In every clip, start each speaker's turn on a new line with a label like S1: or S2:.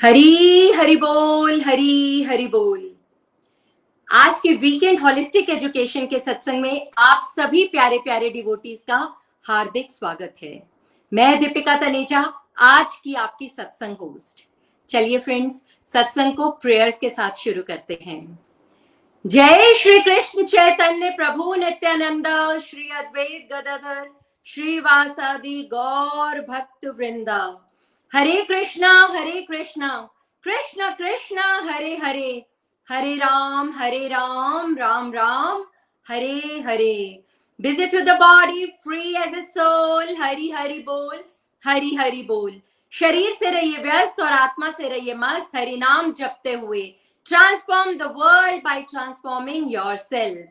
S1: हरी हरी बोल, हरी हरी बोल। आज के वीकेंड होलिस्टिक एजुकेशन के सत्संग में आप सभी प्यारे प्यारे डिवोटीज का हार्दिक स्वागत है। मैं दीपिका तनेजा, आज की आपकी सत्संग होस्ट चलिए फ्रेंड्स सत्संग को प्रेयर्स के साथ शुरू करते हैं। जय श्री कृष्ण चैतन्य प्रभु नित्यानंद, श्री अद्वैत गदाधर श्रीवासादि गौर भक्त वृंदा। Hare Krishna Hare Krishna, Krishna Krishna, Hare Hare Hare Ram Hare Ram Ram Ram, Hare Hare. Busy to the body free as a soul Hari Hari बोल, हरि हरि बोल। शरीर से रहिए व्यस्त और आत्मा से रहिए मस्त, हरि नाम जपते हुए। Transform the world by transforming your self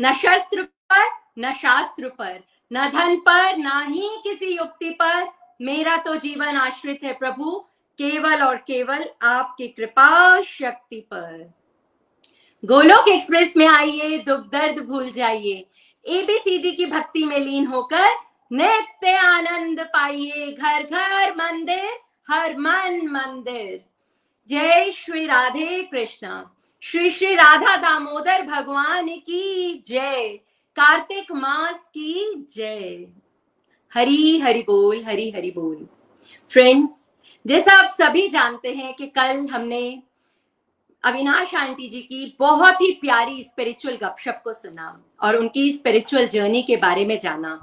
S1: न शस्त्र पर, न शास्त्र पर, न धन पर, न ही किसी युक्ति पर मेरा तो जीवन आश्रित है प्रभु, केवल और केवल आपकी कृपा शक्ति पर। गोलोक एक्सप्रेस में आइए, दुख दर्द भूल जाइए। एबीसीडी की भक्ति में लीन होकर नित्य आनंद पाइए। घर घर मंदिर, हर मन मंदिर। जय श्री राधे कृष्णा। श्री श्री राधा दामोदर भगवान की जय। कार्तिक मास की जय। हरी हरि बोल, हरी हरि बोल। फ्रेंड्स जैसा आप सभी जानते हैं कि कल हमने अविनाश आंटी जी की बहुत ही प्यारी स्पिरिचुअल गपशप को सुना और उनकी स्पिरिचुअल जर्नी के बारे में जाना।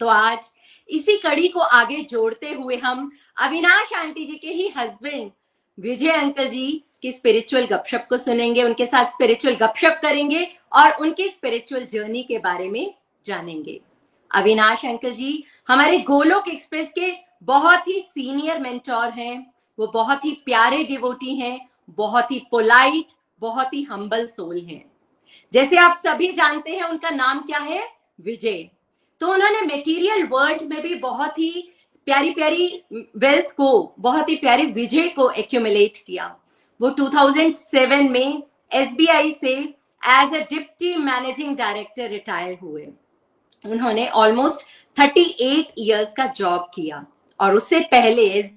S1: तो आज इसी कड़ी को आगे जोड़ते हुए हम अविनाश आंटी जी के ही हस्बैंड विजय अंकल जी की स्पिरिचुअल गपशप को सुनेंगे, उनके साथ स्पिरिचुअल गपशप करेंगे और उनकी स्पिरिचुअल जर्नी के बारे में जानेंगे। अविनाश अंकल जी, हमारे गोलोक एक्सप्रेस के बहुत ही सीनियर मेंटोर हैं। वो बहुत ही प्यारे डिवोटी हैं, बहुत ही पोलाइट, बहुत ही हम्बल सोल हैं। जैसे आप सभी जानते हैं, उनका नाम क्या है? विजय। तो उन्होंने मेटीरियल वर्ल्ड में भी बहुत ही प्यारी प्यारी वेल्थ को, बहुत ही प्यारी विजय को एक्यूमुलेट किया। वो 2007 में एसबीआई से as a deputy managing director retire हुए। उन्होंने ऑलमोस्ट 38 इयर्स का जॉब किया। और उससे पहले एस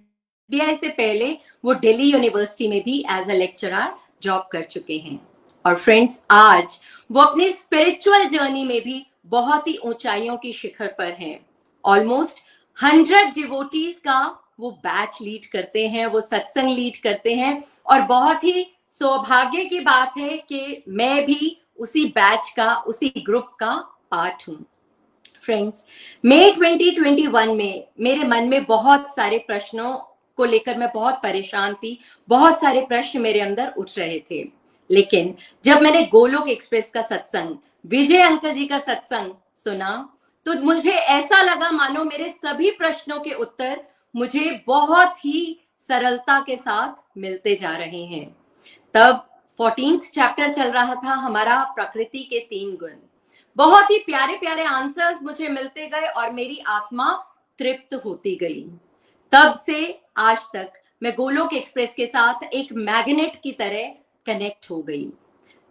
S1: से पहले, वो दिल्ली यूनिवर्सिटी में भी एज अ लेक्चरर जॉब कर चुके हैं। और फ्रेंड्स आज वो अपनी स्पिरिचुअल जर्नी में भी बहुत ही ऊंचाइयों की शिखर पर हैं। ऑलमोस्ट हंड्रेड डिवोटीज का वो बैच लीड करते हैं, वो सत्संग लीड करते हैं। और बहुत ही सौभाग्य की बात है कि मैं भी उसी बैच का, उसी ग्रुप का पार्ट हूँ। फ्रेंड्स मई 2021 में मेरे मन में बहुत सारे प्रश्नों को लेकर मैं बहुत परेशान थी। बहुत सारे प्रश्न मेरे अंदर उठ रहे थे। लेकिन जब मैंने गोलोक एक्सप्रेस का सत्संग, विजय अंकल जी का सत्संग सुना तो मुझे ऐसा लगा, मानो मेरे सभी प्रश्नों के उत्तर मुझे बहुत ही सरलता के साथ मिलते जा रहे हैं। तब फोर्टींथ चैप्टर चल रहा था, हमारा प्रकृति के तीन गुण। बहुत ही प्यारे प्यारे आंसर्स मुझे मिलते गए और मेरी आत्मा तृप्त होती गई। तब से आज तक मैं गोलोक एक्सप्रेस के साथ एक मैग्नेट की तरह कनेक्ट हो गई।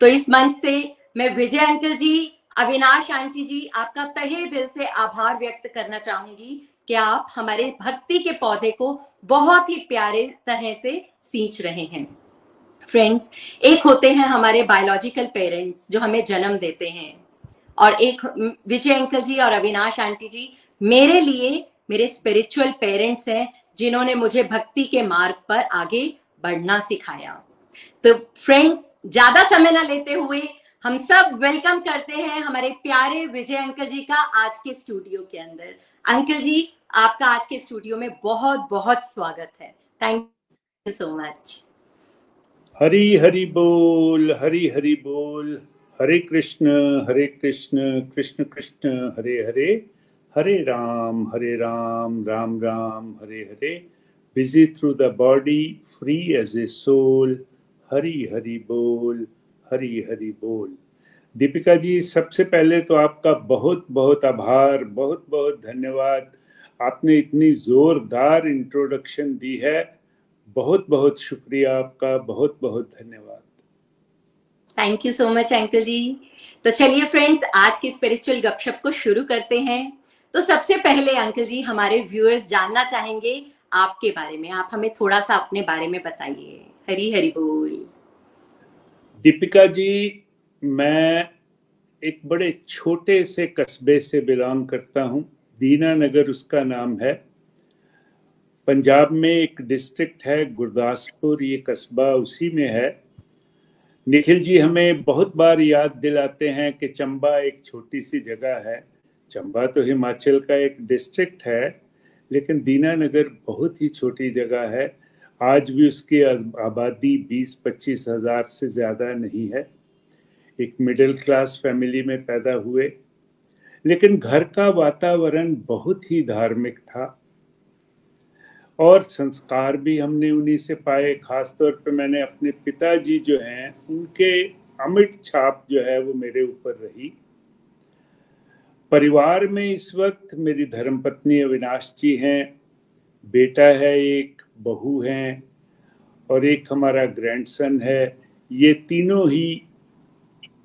S1: तो इस मंच से मैं विजय अंकल जी, अविनाश आंटी जी, आपका तहे दिल से आभार व्यक्त करना चाहूँगी कि आप हमारे भक्ति के पौधे को बहुत ही प्यारे तरह से सींच रहे हैं। फ्रेंड्स एक होते हैं हमारे बायोलॉजिकल पेरेंट्स जो हमें जन्म देते हैं। और एक विजय अंकल जी और अविनाश आंटी जी मेरे लिए, मेरे स्पिरिचुअल पेरेंट्स हैं, जिन्होंने मुझे भक्ति के मार्ग पर आगे बढ़ना सिखाया। तो फ्रेंड्स ज़्यादा समय ना लेते हुए हम सब वेलकम करते हैं हमारे प्यारे विजय अंकल जी का आज के स्टूडियो के अंदर। अंकल जी, आपका आज के स्टूडियो में बहुत बहुत स्वागत है। Thank you so much
S2: Hari Hari बोल, हरी हरी बोल। Hare Krishna Hare Krishna Krishna Krishna, Hare Hare Hare Ram Hare Ram Ram Ram, Hare Hare. Busy through the body free as a soul Hari Hari बोल, हरि हरि बोल। दीपिका जी, सबसे पहले तो आपका बहुत बहुत आभार, बहुत बहुत धन्यवाद। आपने इतनी जोरदार इंट्रोडक्शन दी है। बहुत बहुत शुक्रिया आपका, बहुत बहुत धन्यवाद।
S1: Thank you so much uncle ji तो चलिए फ्रेंड्स आज की स्पिरिचुअल गपशप को शुरू करते हैं। तो सबसे पहले अंकल जी हमारे व्यूअर्स जानना चाहेंगे आपके बारे में। आप हमें थोड़ा सा अपने बारे में बताइए। हरी हरी बोल।
S2: दीपिका जी, मैं एक बड़े छोटे से कस्बे से बिलोंग करता हूँ। दीना नगर उसका नाम है। पंजाब में एक डिस्ट्रिक्ट है, गुरदासपुर, ये कस्बा उसी में है। निखिल जी, हमें बहुत बार याद दिलाते हैं कि चंबा एक छोटी सी जगह है। चंबा तो हिमाचल का एक डिस्ट्रिक्ट है, लेकिन दीनानगर बहुत ही छोटी जगह है। आज भी उसकी आबादी 20-25 हज़ार से ज़्यादा नहीं है। एक मिडिल क्लास फैमिली में पैदा हुए। लेकिन घर का वातावरण बहुत ही धार्मिक था। और संस्कार भी हमने उन्हीं से पाए। खास तौर पे मैंने अपने पिताजी जो हैं, उनके अमिट छाप जो है वो मेरे ऊपर रही। परिवार में इस वक्त मेरी धर्मपत्नी अविनाश जी हैं, बेटा है, एक बहू हैं और एक हमारा ग्रैंडसन है। ये तीनों ही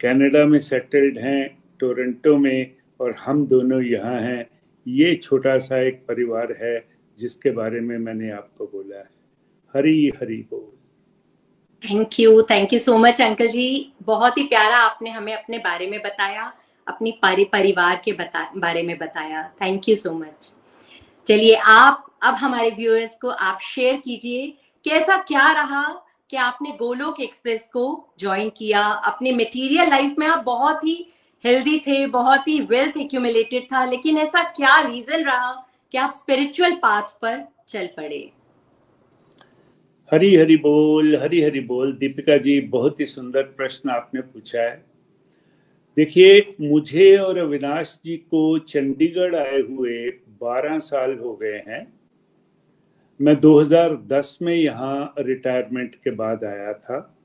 S2: कनाडा में सेटल्ड हैं, टोरंटो में और हम दोनों यहाँ हैं। ये छोटा सा एक परिवार है। जिसके बारे में मैंने आपको बोला है। हरी हरी बोल।
S1: Thank you thank you so much uncle ji. बहुत ही प्यारा आपने हमें अपने बारे में बताया अपनी पारी परिवार के बता, बारे में बताया। थैंक यू सो मच चलिए आप अब हमारे व्यूअर्स को आप शेयर कीजिए कैसा क्या रहा कि आपने गोलोक एक्सप्रेस को ज्वाइन किया? अपने मटेरियल लाइफ में आप बहुत ही हेल्दी थे बहुत ही वेल्थ एक्यूमुलेटेड था लेकिन ऐसा क्या रीजन रहा कि आप स्पिरिचुअल पाथ पर चल पड़े।
S2: हरी हरी बोल, हरी हरी बोल। दीपिका जी, बहुत ही सुंदर प्रश्न आपने पूछा है। देखिए, मुझे और अविनाश जी को चंडीगढ़ आए हुए 12 साल हो गए हैं। मैं 2010 में यहाँ रिटायरमेंट के बाद आया था।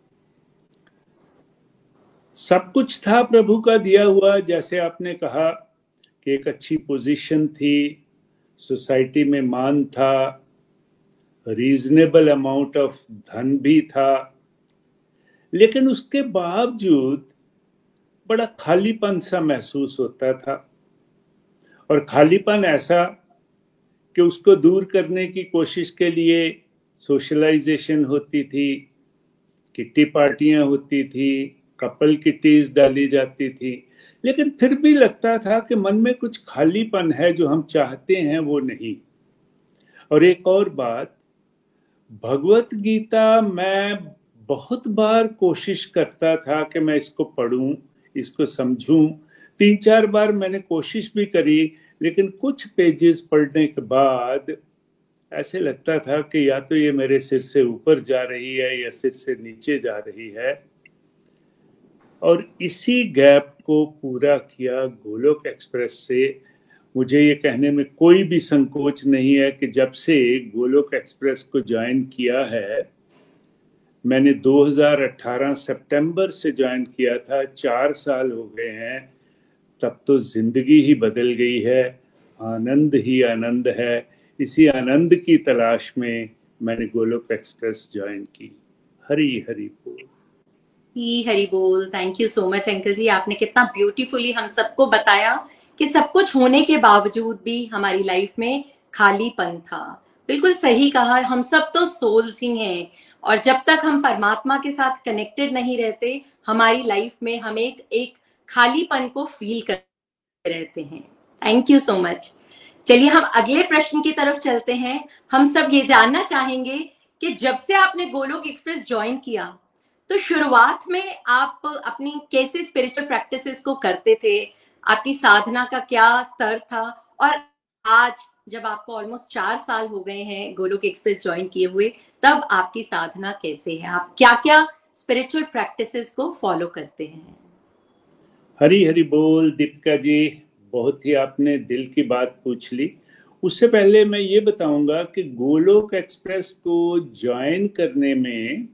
S2: सब कुछ था प्रभु का दिया हुआ, जैसे आपने कहा कि एक अच्छी पोजीशन थी सोसाइटी में मान था रीजनेबल अमाउंट ऑफ़ धन भी था, लेकिन उसके बावजूद बड़ा खालीपन सा महसूस होता था। और खालीपन ऐसा कि उसको दूर करने की कोशिश के लिए सोशलाइजेशन होती थी, किट्टी पार्टियाँ होती थी कपल की किटीज डाली जाती थी। लेकिन फिर भी लगता था कि मन में कुछ खालीपन है जो हम चाहते हैं, वो नहीं। और एक और बात, भगवत गीता मैं बहुत बार कोशिश करता था कि मैं इसको पढ़ूं, इसको समझूं। तीन चार बार मैंने कोशिश भी करी, लेकिन कुछ पेजेस पढ़ने के बाद ऐसे लगता था कि या तो ये मेरे सिर से ऊपर जा रही है या सिर से नीचे जा रही है। और इसी गैप को पूरा किया गोलोक एक्सप्रेस से। मुझे ये कहने में कोई भी संकोच नहीं है कि जब से गोलोक एक्सप्रेस को ज्वाइन किया है, मैंने 2018 सितंबर से ज्वाइन किया था, चार साल हो गए हैं, तब तो ज़िंदगी ही बदल गई है, आनंद ही आनंद है। इसी आनंद की तलाश में मैंने गोलोक एक्सप्रेस ज्वाइन की। हरी हरी बोल।
S1: हरी बोल thank you so much uncle ji, आपने कितना ब्यूटीफुली हम सबको बताया कि सब कुछ होने के बावजूद भी हमारी लाइफ में खालीपन था। बिल्कुल सही कहा, हम सब तो सोल्स ही हैं। और जब तक हम परमात्मा के साथ कनेक्टेड नहीं रहते, हमारी लाइफ में हम एक एक खालीपन को फील कर रहते हैं। थैंक यू सो मच चलिए, हम अगले प्रश्न की तरफ़ चलते हैं। हम सब ये जानना चाहेंगे कि जब से आपने गोलोक एक्सप्रेस ज्वाइन किया तो शुरुआत में आप अपनी कैसे स्पिरिचुअल प्रैक्टिसेस को करते थे? आपकी साधना का क्या स्तर था? और आज जब आपको ऑलमोस्ट चार साल हो गए हैं गोलोक एक्सप्रेस ज्वाइन किए हुए, तब आपकी साधना कैसे है? आप क्या क्या स्पिरिचुअल प्रैक्टिसेस को फॉलो करते हैं?
S2: हरी हरी बोल, दीपिका जी। बहुत ही आपने दिल की बात पूछ ली। उससे पहले मैं ये बताऊँगा कि गोलोक एक्सप्रेस को ज्वाइन करने में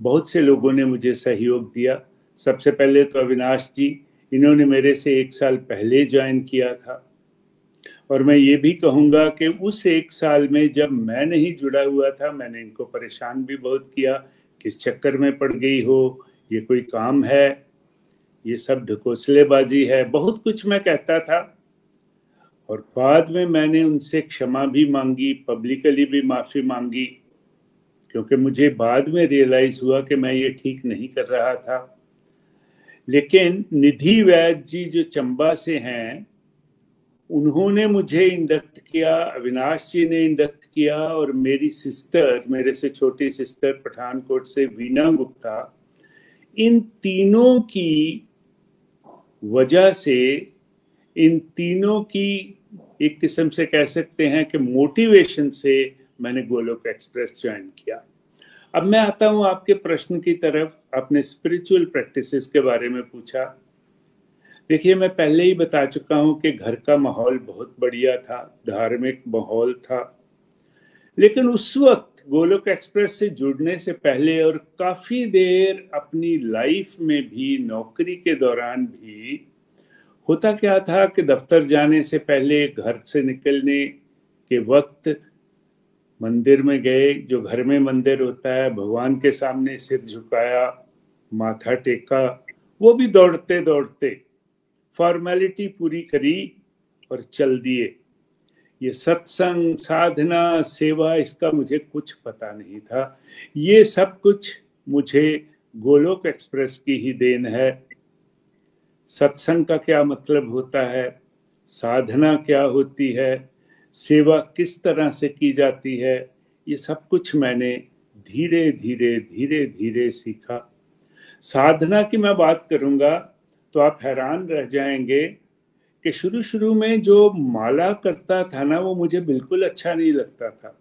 S2: बहुत से लोगों ने मुझे सहयोग दिया। सबसे पहले तो अविनाश जी, इन्होंने मेरे से एक साल पहले ज्वाइन किया था। और मैं ये भी कहूँगा कि उस एक साल में जब मैं नहीं जुड़ा हुआ था, मैंने इनको परेशान भी बहुत किया। किस चक्कर में पड़ गई हो? ये कोई काम है? ये सब ढकोसलेबाजी है। बहुत कुछ मैं कहता था। और बाद में मैंने उनसे क्षमा भी मांगी पब्लिकली भी माफ़ी मांगी। क्योंकि मुझे बाद में रियलाइज़ हुआ कि मैं ये ठीक नहीं कर रहा था। लेकिन निधि वैद जी जो चंबा से हैं, उन्होंने मुझे इंडक्ट किया, अविनाश जी ने इंडक्ट किया और मेरी सिस्टर मेरे से छोटी सिस्टर पठानकोट से वीना गुप्ता, इन तीनों की वजह से, इन तीनों की एक किस्म से कह सकते हैं कि मोटिवेशन से मैंने गोलोक एक्सप्रेस ज्वाइन किया। अब मैं आता हूँ आपके प्रश्न की तरफ़, आपने स्पिरिचुअल प्रैक्टिसेस के बारे में पूछा। देखिए, मैं पहले ही बता चुका हूँ कि घर का माहौल बहुत बढ़िया था, धार्मिक माहौल था। लेकिन उस वक्त गोलोक एक्सप्रेस से जुड़ने से पहले और काफ़ी देर अपनी लाइफ में भी, नौकरी के दौरान भी, होता क्या था कि दफ्तर जाने से पहले, घर से निकलने के वक्त मंदिर में गए, जो घर में मंदिर होता है, भगवान के सामने सिर झुकाया, माथा टेका, वो भी दौड़ते दौड़ते फॉर्मेलिटी पूरी करी और चल दिए। ये सत्संग, साधना, सेवा, इसका मुझे कुछ पता नहीं था। ये सब कुछ मुझे गोलोक एक्सप्रेस की ही देन है। सत्संग का क्या मतलब होता है? साधना क्या होती है? सेवा किस तरह से की जाती है, ये सब कुछ मैंने धीरे धीरे धीरे धीरे सीखा। साधना की मैं बात करूँगा तो आप हैरान रह जाएँगे कि शुरू शुरू में जो माला करता था ना, वो मुझे बिल्कुल अच्छा नहीं लगता था।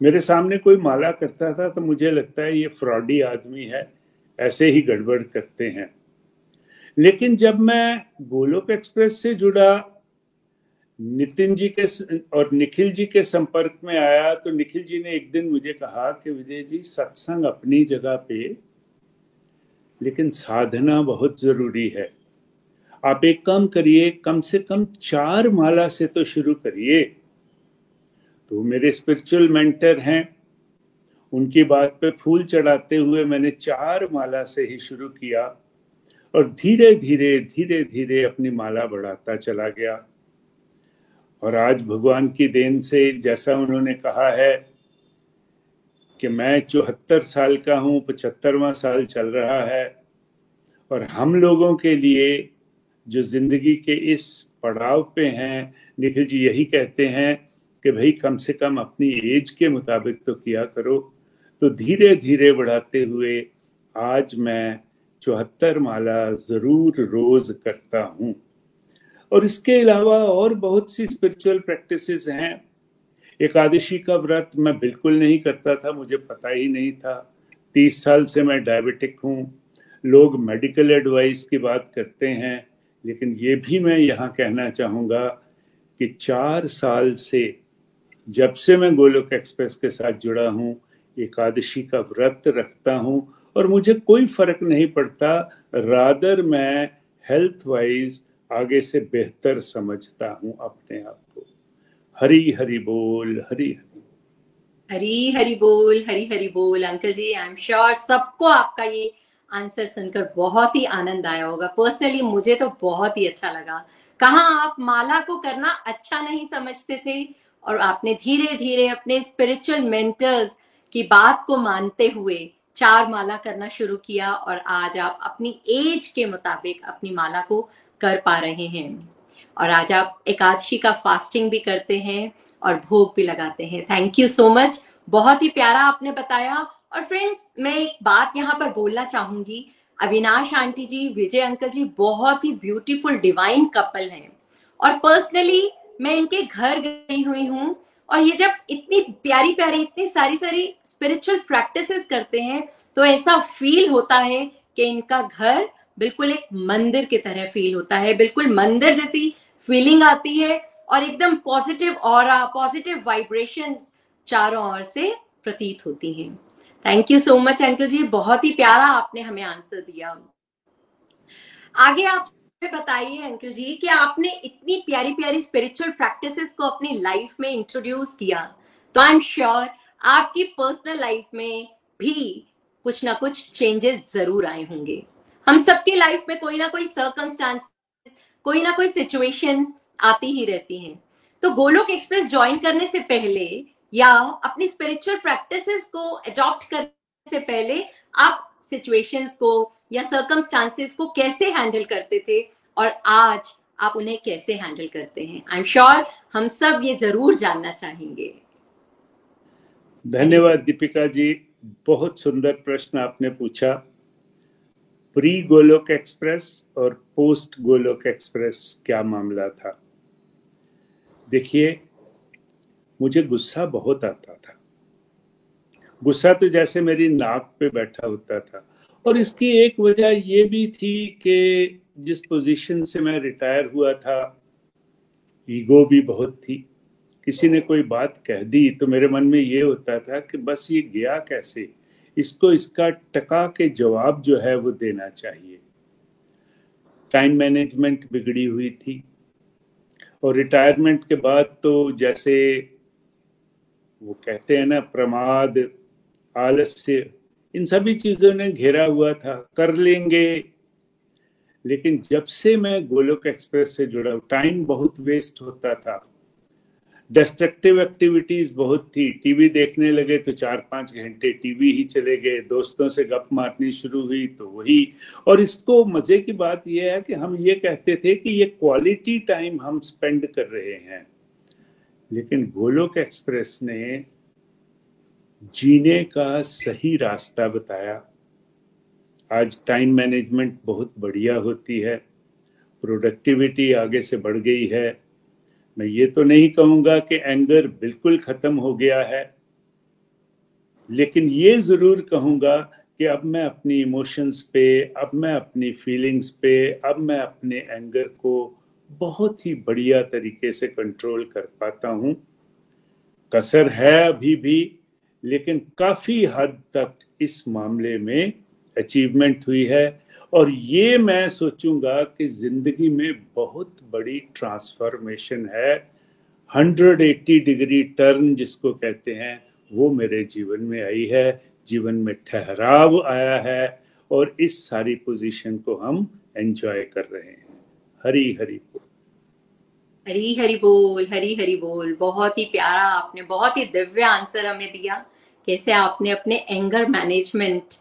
S2: मेरे सामने कोई माला करता था तो मुझे लगता है ये फ्रॉडी आदमी है, ऐसे ही गड़बड़ करते हैं। लेकिन जब मैं गोलोक एक्सप्रेस से जुड़ा नितिन जी के और निखिल जी के संपर्क में आया तो निखिल जी ने एक दिन मुझे कहा कि विजय जी, सत्संग अपनी जगह पे, लेकिन साधना बहुत ज़रूरी है। आप एक काम करिए, कम से कम चार माला से तो शुरू करिए। तो मेरे स्पिरिचुअल मेंटर हैं। उनकी बात पे फूल चढ़ाते हुए मैंने चार माला से ही शुरू किया और धीरे धीरे धीरे धीरे अपनी माला बढ़ाता चला गया। और आज भगवान की देन से जैसा उन्होंने कहा है कि मैं चौहत्तर साल का हूँ, पचहत्तरवा साल चल रहा है और हम लोगों के लिए जो ज़िंदगी के इस पड़ाव पे हैं, निखिल जी यही कहते हैं कि भाई कम से कम अपनी एज के मुताबिक तो किया करो। तो धीरे धीरे बढ़ाते हुए आज मैं चौहत्तर माला ज़रूर रोज करता हूँ। और इसके अलावा और बहुत सी स्पिरिचुअल प्रैक्टिसेस हैं। एकादशी का व्रत मैं बिल्कुल नहीं करता था, मुझे पता ही नहीं था। तीस साल से मैं डायबिटिक हूँ। लोग मेडिकल एडवाइस की बात करते हैं, लेकिन ये भी मैं यहाँ कहना चाहूँगा कि चार साल से जब से मैं गोलोक एक्सप्रेस के साथ जुड़ा हूँ, एकादशी का व्रत रखता हूँ और मुझे कोई फ़र्क नहीं पड़ता रादर मैं हेल्थ वाइज आगे से बेहतर समझता हूँ अपने आप को। हरी हरी बोल, हरी
S1: हरी। हरी बोल, हरी हरी बोल। Uncle ji I am sure सबको आपका ये आंसर सुनकर बहुत ही आनंद आया होगा। पर्सनली मुझे तो बहुत ही अच्छा लगा। कहा आप माला को करना अच्छा नहीं समझते थे? और आपने धीरे धीरे अपने स्पिरिचुअल मेंटर्स की बात को मानते हुए चार माला करना शुरू किया और आज आप अपनी एज के मुताबिक अपनी माला को कर पा रहे हैं। और आज आप एकादशी का फास्टिंग भी करते हैं और भोग भी लगाते हैं। थैंक यू सो मच बहुत ही प्यारा आपने बताया। और फ्रेंड्स मैं एक बात यहाँ पर बोलना चाहूँगी। अविनाश आंटी जी, विजय अंकल जी बहुत ही ब्यूटीफुल डिवाइन कपल हैं। और पर्सनली मैं इनके घर गई हुई हूँ। और ये जब इतनी प्यारी प्यारी, इतनी सारी सारी स्पिरिचुअल प्रैक्टिसेस करते हैं तो ऐसा फील होता है कि इनका घर बिल्कुल एक मंदिर की तरह फील होता है। बिल्कुल मंदिर जैसी फीलिंग आती है और एकदम पॉजिटिव और पॉजिटिव वाइब्रेशन चारों ओर से प्रतीत होती हैं। Thank you so much uncle ji. बहुत ही प्यारा आपने हमें आंसर दिया। आगे आप बताइए अंकल जी, कि आपने इतनी प्यारी प्यारी स्पिरिचुअल प्रैक्टिसेस को अपनी लाइफ में इंट्रोड्यूस किया। तो आई एम श्योर आपकी पर्सनल लाइफ में भी कुछ ना कुछ चेंजेस ज़रूर आए होंगे। हम सबके लाइफ में कोई ना कोई सर्कमस्टांस कोई ना कोई सिचुएशंस आती ही रहती हैं। तो गोलोक एक्सप्रेस ज्वाइन करने से पहले या अपनी स्पिरिचुअल प्रैक्टिसेस को अडॉप्ट करने से पहले आप सिचुएशंस को या सर्कमस्टांसेस को कैसे हैंडल करते थे और आज आप उन्हें कैसे हैंडल करते हैं? आई एम श्योर हम सब ये ज़रूर जानना चाहेंगे।
S2: धन्यवाद, दीपिका जी। बहुत सुंदर प्रश्न आपने पूछा। प्री गोलोक एक्सप्रेस और पोस्ट गोलोक एक्सप्रेस क्या मामला था? देखिए, मुझे गुस्सा बहुत आता था। गुस्सा तो जैसे मेरी नाक पे बैठा होता था। और इसकी एक वजह ये भी थी कि जिस पोजीशन से मैं रिटायर हुआ था, ईगो भी बहुत थी। किसी ने कोई बात कह दी तो मेरे मन में ये होता था कि बस ये गया कैसे? इसको इसका टका के जवाब जो है वो देना चाहिए। टाइम मैनेजमेंट बिगड़ी हुई थी और रिटायरमेंट के बाद तो जैसे वो कहते हैं ना, प्रमाद, आलस्य, इन सभी चीज़ों ने घेरा हुआ था, कर लेंगे। लेकिन जब से मैं गोलोक एक्सप्रेस से जुड़ा टाइम बहुत वेस्ट होता था। डिस्ट्रक्टिव एक्टिविटीज़ बहुत थी। टीवी देखने लगे तो चार पाँच घंटे टीवी ही चले गए। दोस्तों से गप मारनी शुरू हुई तो वही। और इसको मज़े की बात यह है कि हम ये कहते थे कि ये क्वालिटी टाइम हम स्पेंड कर रहे हैं। लेकिन गोलोक एक्सप्रेस ने जीने का सही रास्ता बताया। आज टाइम मैनेजमेंट बहुत बढ़िया होती है। प्रोडक्टिविटी आगे से बढ़ गई है। मैं ये तो नहीं कहूँगा कि एंगर बिल्कुल खत्म हो गया है, लेकिन ये ज़रूर कहूँगा कि अब मैं अपनी इमोशंस पे, अब मैं अपनी फीलिंग्स पे, अब मैं अपने एंगर को बहुत ही बढ़िया तरीके से कंट्रोल कर पाता हूँ। कसर है अभी भी, लेकिन काफ़ी हद तक इस मामले में अचीवमेंट हुई है। और ये मैं सोचूँगा कि ज़िंदगी में बहुत बड़ी ट्रांसफॉर्मेशन है। 180 डिग्री टर्न जिसको कहते हैं, वो मेरे जीवन में आई है। जीवन में ठहराव आया है और इस सारी पोजीशन को हम एंजॉय कर रहे हैं। हरी हरी बोल।
S1: हरी हरी बोल, हरी हरी बोल। बहुत ही प्यारा आपने, बहुत ही दिव्य आंसर हमें दिया। कैसे आपने अपने एंगर मैनेजमेंट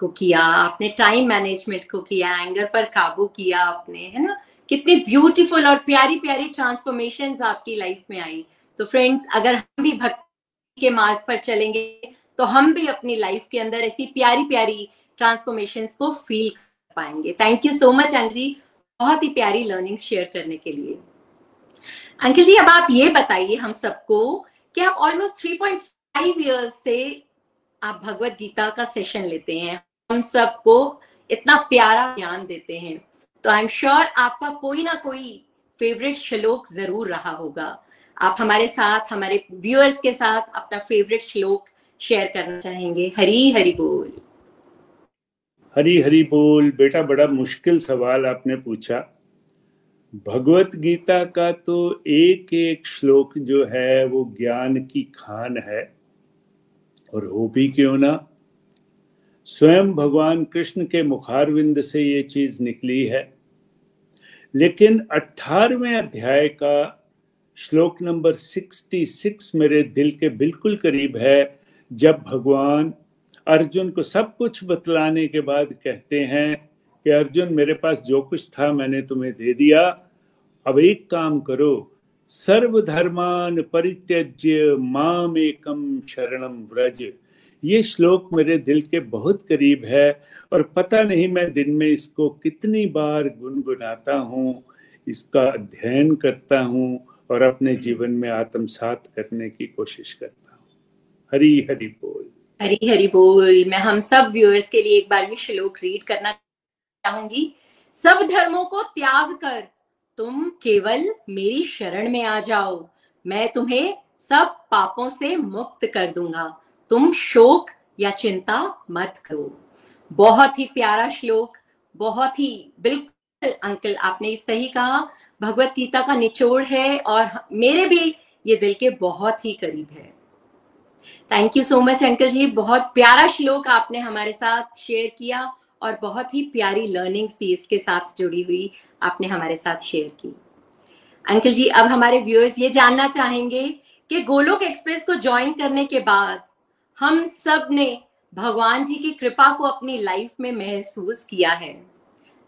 S1: को किया, आपने टाइम मैनेजमेंट को किया एंगर पर काबू किया आपने, है ना? कितने ब्यूटीफुल और प्यारी प्यारी ट्रांसफॉर्मेशन आपकी लाइफ में आई। तो फ्रेंड्स अगर हम भी भक्ति के मार्ग पर चलेंगे तो हम भी अपनी लाइफ के अंदर ऐसी प्यारी प्यारी ट्रांसफॉर्मेशन को फील कर पाएँगे। Thank you so much uncle ji बहुत ही प्यारी लर्निंग शेयर करने के लिए। अंकल जी, अब आप ये बताइए हम सबको कि आप ऑलमोस्ट 3.5 इयर्स से आप भगवत गीता का सेशन लेते हैं। हम सबको इतना प्यारा ज्ञान देते हैं। तो आई एम श्योर आपका कोई ना कोई फेवरेट श्लोक ज़रूर रहा होगा। आप हमारे साथ, हमारे व्यूअर्स के साथ अपना फेवरेट श्लोक शेयर करना चाहेंगे। हरी हरी बोल।
S2: हरी हरी बोल। बेटा, बड़ा मुश्किल सवाल आपने पूछा। भगवत गीता का तो एक एक श्लोक जो है, वो ज्ञान की खान है। और हो भी क्यों ना? स्वयं भगवान कृष्ण के मुखारविंद से ये चीज़ निकली है। लेकिन अठारहवें अध्याय का श्लोक नंबर 66 मेरे दिल के बिल्कुल करीब है, जब भगवान अर्जुन को सब कुछ बतलाने के बाद कहते हैं कि, अर्जुन, मेरे पास जो कुछ था मैंने तुम्हें दे दिया। अब एक काम करो, सर्वधर्मान परित्यज्य माम एकम शरणम व्रज। ये श्लोक मेरे दिल के बहुत करीब है और पता नहीं मैं दिन में इसको कितनी बार गुनगुनाता हूँ, इसका अध्ययन करता हूँ और अपने जीवन में आत्मसात करने की कोशिश करता हूँ। हरी हरी बोल।
S1: हरी हरी बोल। मैं हम सब व्यूअर्स के लिए एक बार ये श्लोक रीड करना चाहूँगी। सब धर्मों को त्याग कर तुम केवल मेरी शरण में आ जाओ। मैं तुम्हें सब पापों से मुक्त कर दूँगा। तुम शोक या चिंता मत करो। बहुत ही प्यारा श्लोक, बहुत ही बिल्कुल अंकल आपने सही कहा। भगवत गीता का निचोड़ है और मेरे भी ये दिल के बहुत ही करीब है। Thank you so much uncle ji. बहुत प्यारा श्लोक आपने हमारे साथ शेयर किया और बहुत ही प्यारी लर्निंग्स भी इसके साथ जुड़ी हुई आपने हमारे साथ शेयर की। अंकल जी, अब हमारे व्यूअर्स ये जानना चाहेंगे कि गोलोक एक्सप्रेस को ज्वाइन करने के बाद हम सबने भगवान जी की कृपा को अपनी लाइफ में महसूस किया है।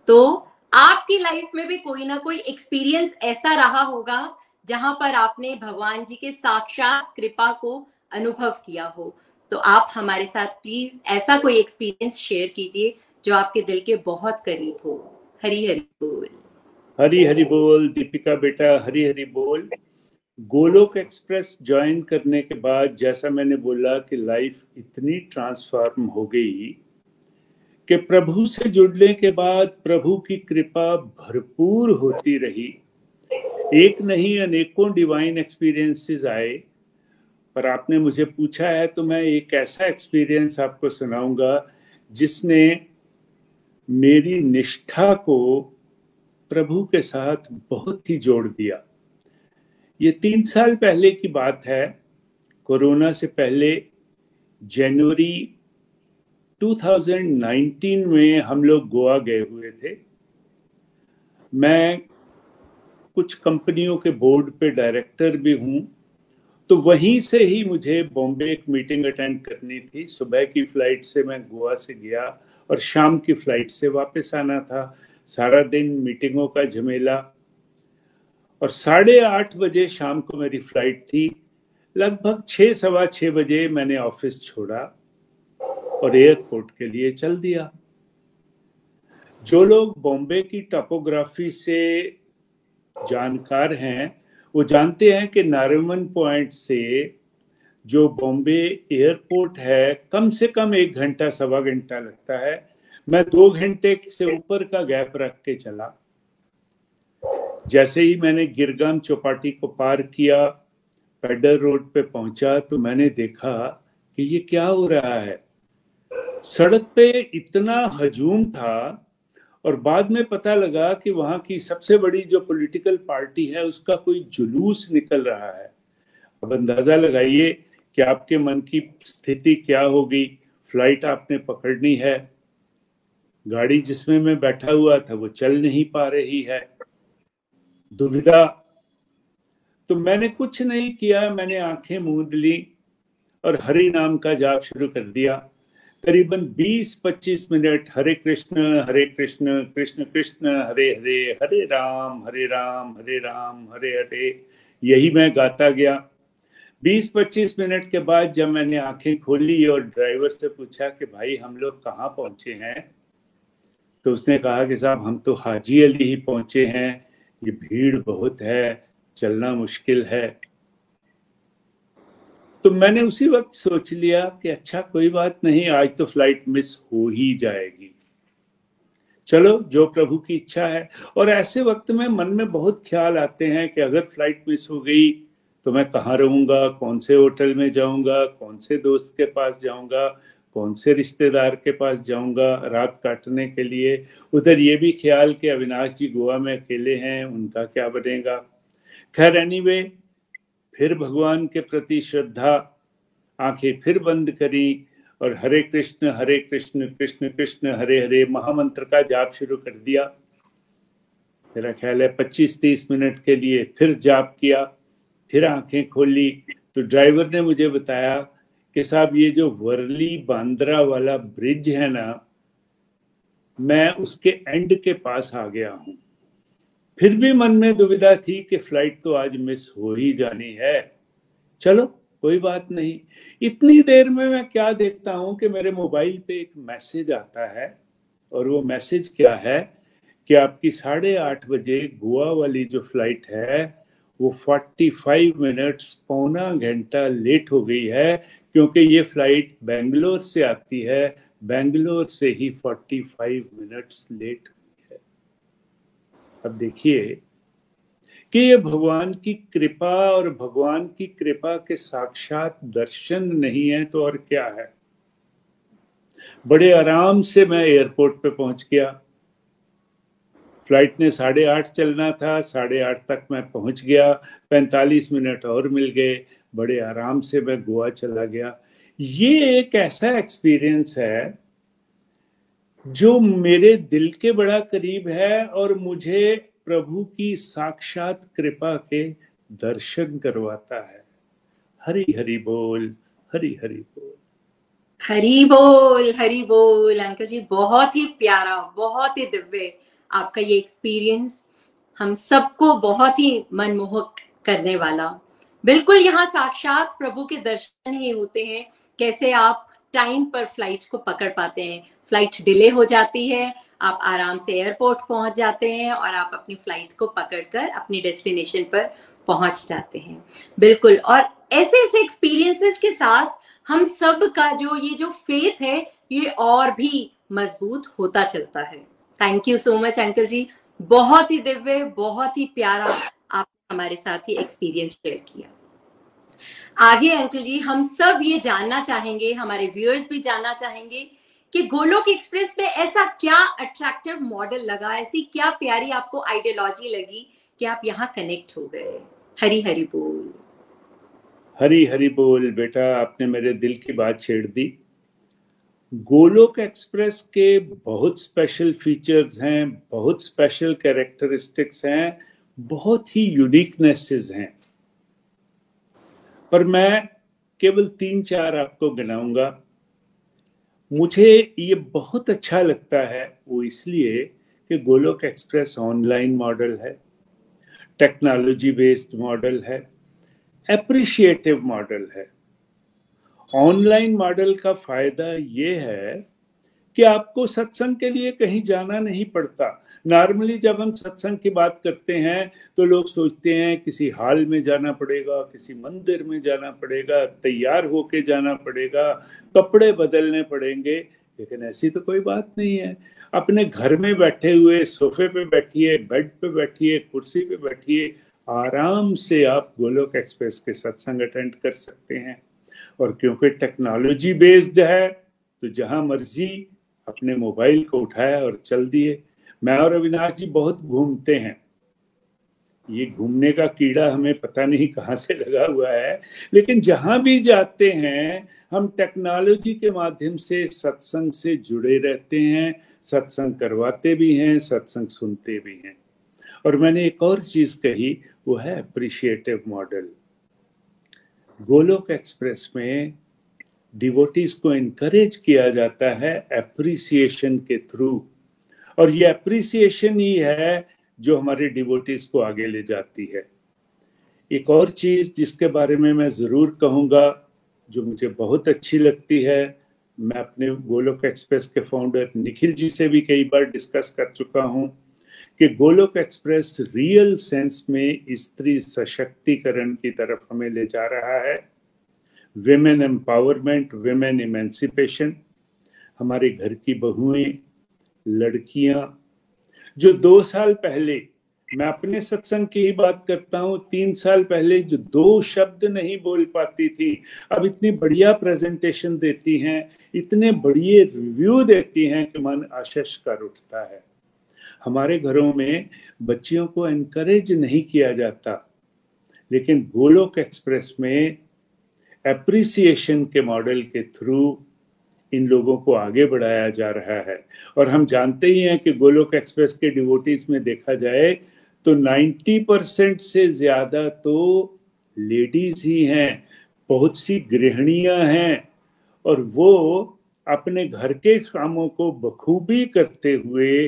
S1: तो आपकी लाइफ में भी कोई ना कोई एक्सपीरियंस ऐसा रहा होगा, जहाँ पर आपने भगवान जी के साक्षात कृपा को अनुभव किया हो। तो आप हमारे साथ प्लीज़ ऐसा कोई एक्सपीरियंस शेयर कीजिए, जो आपके दिल के बहुत करीब हो। हरी हरी बोल।
S2: हरी हरी बोल, दीपिका बेटा, हरी हरी बोल। गोलोक एक्सप्रेस ज्वाइन करने के बाद जैसा मैंने बोला कि लाइफ इतनी ट्रांसफॉर्म हो गई कि प्रभु से जुड़ने के बाद प्रभु की कृपा भरपूर होती रही। एक नहीं, अनेकों डिवाइन एक्सपीरियंसेस आए। पर आपने मुझे पूछा है तो मैं एक ऐसा एक्सपीरियंस आपको सुनाऊँगा जिसने मेरी निष्ठा को प्रभु के साथ बहुत ही जोड़ दिया। ये तीन साल पहले की बात है। कोरोना से पहले जनवरी 2019 में हम लोग गोवा गए हुए थे। मैं कुछ कंपनियों के बोर्ड पे डायरेक्टर भी हूँ। तो वहीं से ही मुझे बॉम्बे एक मीटिंग अटेंड करनी थी। सुबह की फ़्लाइट से मैं गोवा से गया और शाम की फ़्लाइट से वापस आना था। सारा दिन मीटिंगों का झमेला और साढ़े आठ बजे शाम को मेरी फ़्लाइट थी। लगभग छः सवा छः बजे मैंने ऑफ़िस छोड़ा और एयरपोर्ट के लिए चल दिया। जो लोग बॉम्बे की टोपोग्राफी से जानकार हैं, वो जानते हैं कि नारिमन पॉइंट से जो बॉम्बे एयरपोर्ट है, कम से कम एक घंटा, सवा घंटा लगता है। मैं दो घंटे से ऊपर का गैप रख के चला। जैसे ही मैंने गिरगाम चौपाटी को पार किया पेडर रोड पे पहुँचा तो मैंने देखा कि ये क्या हो रहा है। सड़क पे इतना हजूम था और बाद में पता लगा कि वहाँ की सबसे बड़ी जो पॉलिटिकल पार्टी है, उसका कोई जुलूस निकल रहा है। अब अंदाज़ा लगाइए कि आपके मन की स्थिति क्या होगी। फ़्लाइट आपने पकड़नी है। गाड़ी जिसमें मैं बैठा हुआ था, वो चल नहीं पा रही है। दुविधा। तो मैंने कुछ नहीं किया, मैंने आँखें मूंद ली और हरि नाम का जाप शुरू कर दिया। करीबन 20-25 मिनट हरे कृष्ण हरे कृष्ण कृष्ण कृष्ण, हरे हरे हरे राम हरे राम हरे राम, हरे हरे, यही मैं गाता गया। 20-25 मिनट के बाद जब मैंने आँखें खोली और ड्राइवर से पूछा कि भाई हम लोग कहाँ पहुँचे हैं तो उसने कहा कि साहब हम तो हाजी अली ही पहुँचे हैं ये भीड़ बहुत है, चलना मुश्किल है। तो मैंने उसी वक्त सोच लिया कि अच्छा कोई बात नहीं, आज तो फ़्लाइट मिस हो ही जाएगी। चलो, जो प्रभु की इच्छा है। और ऐसे वक्त में मन में बहुत ख्याल आते हैं कि अगर फ़्लाइट मिस हो गई तो मैं कहाँ रहूँगा, कौन से होटल में जाऊँगा, कौन से दोस्त के पास जाऊँगा कौन से रिश्तेदार के पास जाऊँगा रात काटने के लिए? उधर ये भी ख्याल कि अविनाश जी गोवा में अकेले हैं, उनका क्या बनेगा? खैर एनीवे फिर भगवान के प्रति श्रद्धा, आँखें फिर बंद करी और हरे कृष्ण हरे कृष्ण कृष्ण कृष्ण, हरे हरे, महामंत्र का जाप शुरू कर दिया। मेरा ख्याल है 25-30 मिनट के लिए फिर जाप किया, फिर आँखें खोली। तो ड्राइवर ने मुझे बताया कि साहब, ये जो वर्ली बांद्रा वाला ब्रिज है ना, मैं उसके एंड के पास आ गया हूँ। फिर भी मन में दुविधा थी कि फ़्लाइट तो आज मिस हो ही जानी है। चलो, कोई बात नहीं। इतनी देर में मैं क्या देखता हूँ कि मेरे मोबाइल पे एक मैसेज आता है, और वो मैसेज क्या है कि आपकी साढ़े आठ बजे गोवा वाली जो फ़्लाइट है वो 45 मिनट्स पौना घंटा लेट हो गई है, क्योंकि ये फ़्लाइट बेंगलोर से आती है। बेंगलोर से ही 45 मिनट्स लेट हुई है। अब देखिए कि ये भगवान की कृपा और भगवान की कृपा के साक्षात दर्शन नहीं है तो और क्या है? बड़े आराम से मैं एयरपोर्ट पे पहुँच गया। फ़्लाइट ने साढ़े आठ चलना था, साढ़े आठ तक मैं पहुँच गया, पैंतालीस मिनट और मिल गए, बड़े आराम से मैं गोवा चला गया। ये एक ऐसा एक्सपीरियंस है जो मेरे दिल के बड़ा करीब है और मुझे प्रभु की साक्षात कृपा के दर्शन करवाता है। हरी हरी बोल, हरी हरी बोल।
S1: हरी बोल हरी बोल। अंकल जी, बहुत ही प्यारा, बहुत ही दिव्य। आपका ये एक्सपीरियंस हम सबको बहुत ही मनमोहक करने वाला। बिल्कुल यहाँ साक्षात प्रभु के दर्शन ही होते हैं। कैसे आप टाइम पर फ़्लाइट को पकड़ पाते हैं? फ़्लाइट डिले हो जाती है, आप आराम से एयरपोर्ट पहुँच जाते हैं और आप अपनी फ़्लाइट को पकड़कर अपनी डेस्टिनेशन पर पहुँच जाते हैं। बिल्कुल, और ऐसे ऐसे एक्सपीरियंसेस के साथ हम सब का जो ये जो फेथ है, ये और भी मज़बूत होता चलता है। Thank you so much uncle ji बहुत ही दिव्य, बहुत ही प्यारा आपने हमारे साथ ही एक्सपीरियंस शेयर किया। आगे अंकल जी हम सब ये जानना चाहेंगे, हमारे व्यूअर्स भी जानना चाहेंगे कि गोलोक एक्सप्रेस में ऐसा क्या अट्रैक्टिव मॉडल लगा, ऐसी क्या प्यारी आपको आइडियोलॉजी लगी कि आप यहाँ कनेक्ट हो गए। हरी हरी बोल।
S2: हरी हरी बोल, बेटा, आपने मेरे दिल की बात छेड़ दी। गोलोक एक्सप्रेस के बहुत स्पेशल फीचर्स हैं, बहुत स्पेशल कैरेक्टरिस्टिक्स हैं, बहुत ही यूनिकनेसेस हैं। पर मैं केवल तीन चार आपको गिनाऊँगा। मुझे ये बहुत अच्छा लगता है, वो इसलिए कि गोलोक एक्सप्रेस ऑनलाइन मॉडल है टेक्नोलॉजी बेस्ड मॉडल है एप्रिशिएटिव मॉडल है। ऑनलाइन मॉडल का फ़ायदा ये है कि आपको सत्संग के लिए कहीं जाना नहीं पड़ता। नॉर्मली जब हम सत्संग की बात करते हैं तो लोग सोचते हैं किसी हॉल में जाना पड़ेगा, किसी मंदिर में जाना पड़ेगा, तैयार होके जाना पड़ेगा, कपड़े बदलने पड़ेंगे, लेकिन ऐसी तो कोई बात नहीं है। अपने घर में बैठे हुए, सोफे पे बैठिए, बेड पे बैठिए, कुर्सी पे बैठिए, आराम से आप गोलोक एक्सप्रेस के सत्संग अटेंड कर सकते हैं। और क्योंकि टेक्नोलॉजी बेस्ड है तो जहाँ मर्ज़ी अपने मोबाइल को उठाया और चल दिए। मैं और अविनाश जी बहुत घूमते हैं। ये घूमने का कीड़ा हमें पता नहीं कहाँ से लगा हुआ है, लेकिन जहाँ भी जाते हैं, हम टेक्नोलॉजी के माध्यम से सत्संग से जुड़े रहते हैं, सत्संग करवाते भी हैं, सत्संग सुनते भी हैं। और मैंने एक और चीज़ कही, वो है अप्रिशिएटिव मॉडल गोलोक एक्सप्रेस में डिवोटीज को इनकरेज किया जाता है अप्रिसिएशन के थ्रू और ये अप्रिसिएशन ही है जो हमारे डिवोटीज को आगे ले जाती है। एक और चीज़ जिसके बारे में मैं ज़रूर कहूँगा, जो मुझे बहुत अच्छी लगती है, मैं अपने गोलोक एक्सप्रेस के फाउंडर निखिल जी से भी कई बार डिस्कस कर चुका हूँ। कि गोलोक एक्सप्रेस रियल सेंस में स्त्री सशक्तिकरण की तरफ़ हमें ले जा रहा है। विमेन एम्पावरमेंट विमेन इमेंसिपेशन हमारे घर की बहुएँ, लड़कियाँ, जो दो साल पहले, मैं अपने सत्संग की ही बात करता हूँ, तीन साल पहले जो दो शब्द नहीं बोल पाती थी, अब इतनी बढ़िया प्रेजेंटेशन देती हैं, इतने बढ़िया रिव्यू देती हैं कि मन आशश कर उठता है। हमारे घरों में बच्चियों को एनकरेज नहीं किया जाता। लेकिन गोलोक एक्सप्रेस में एप्रिसिएशन के मॉडल के थ्रू इन लोगों को आगे बढ़ाया जा रहा है। और हम जानते ही हैं कि गोलोक एक्सप्रेस के डिवोटीज में देखा जाए तो 90 परसेंट से ज़्यादा तो लेडीज़ ही हैं, बहुत सी गृहणियाँ हैं, और वो अपने घर के कामों को बखूबी करते हुए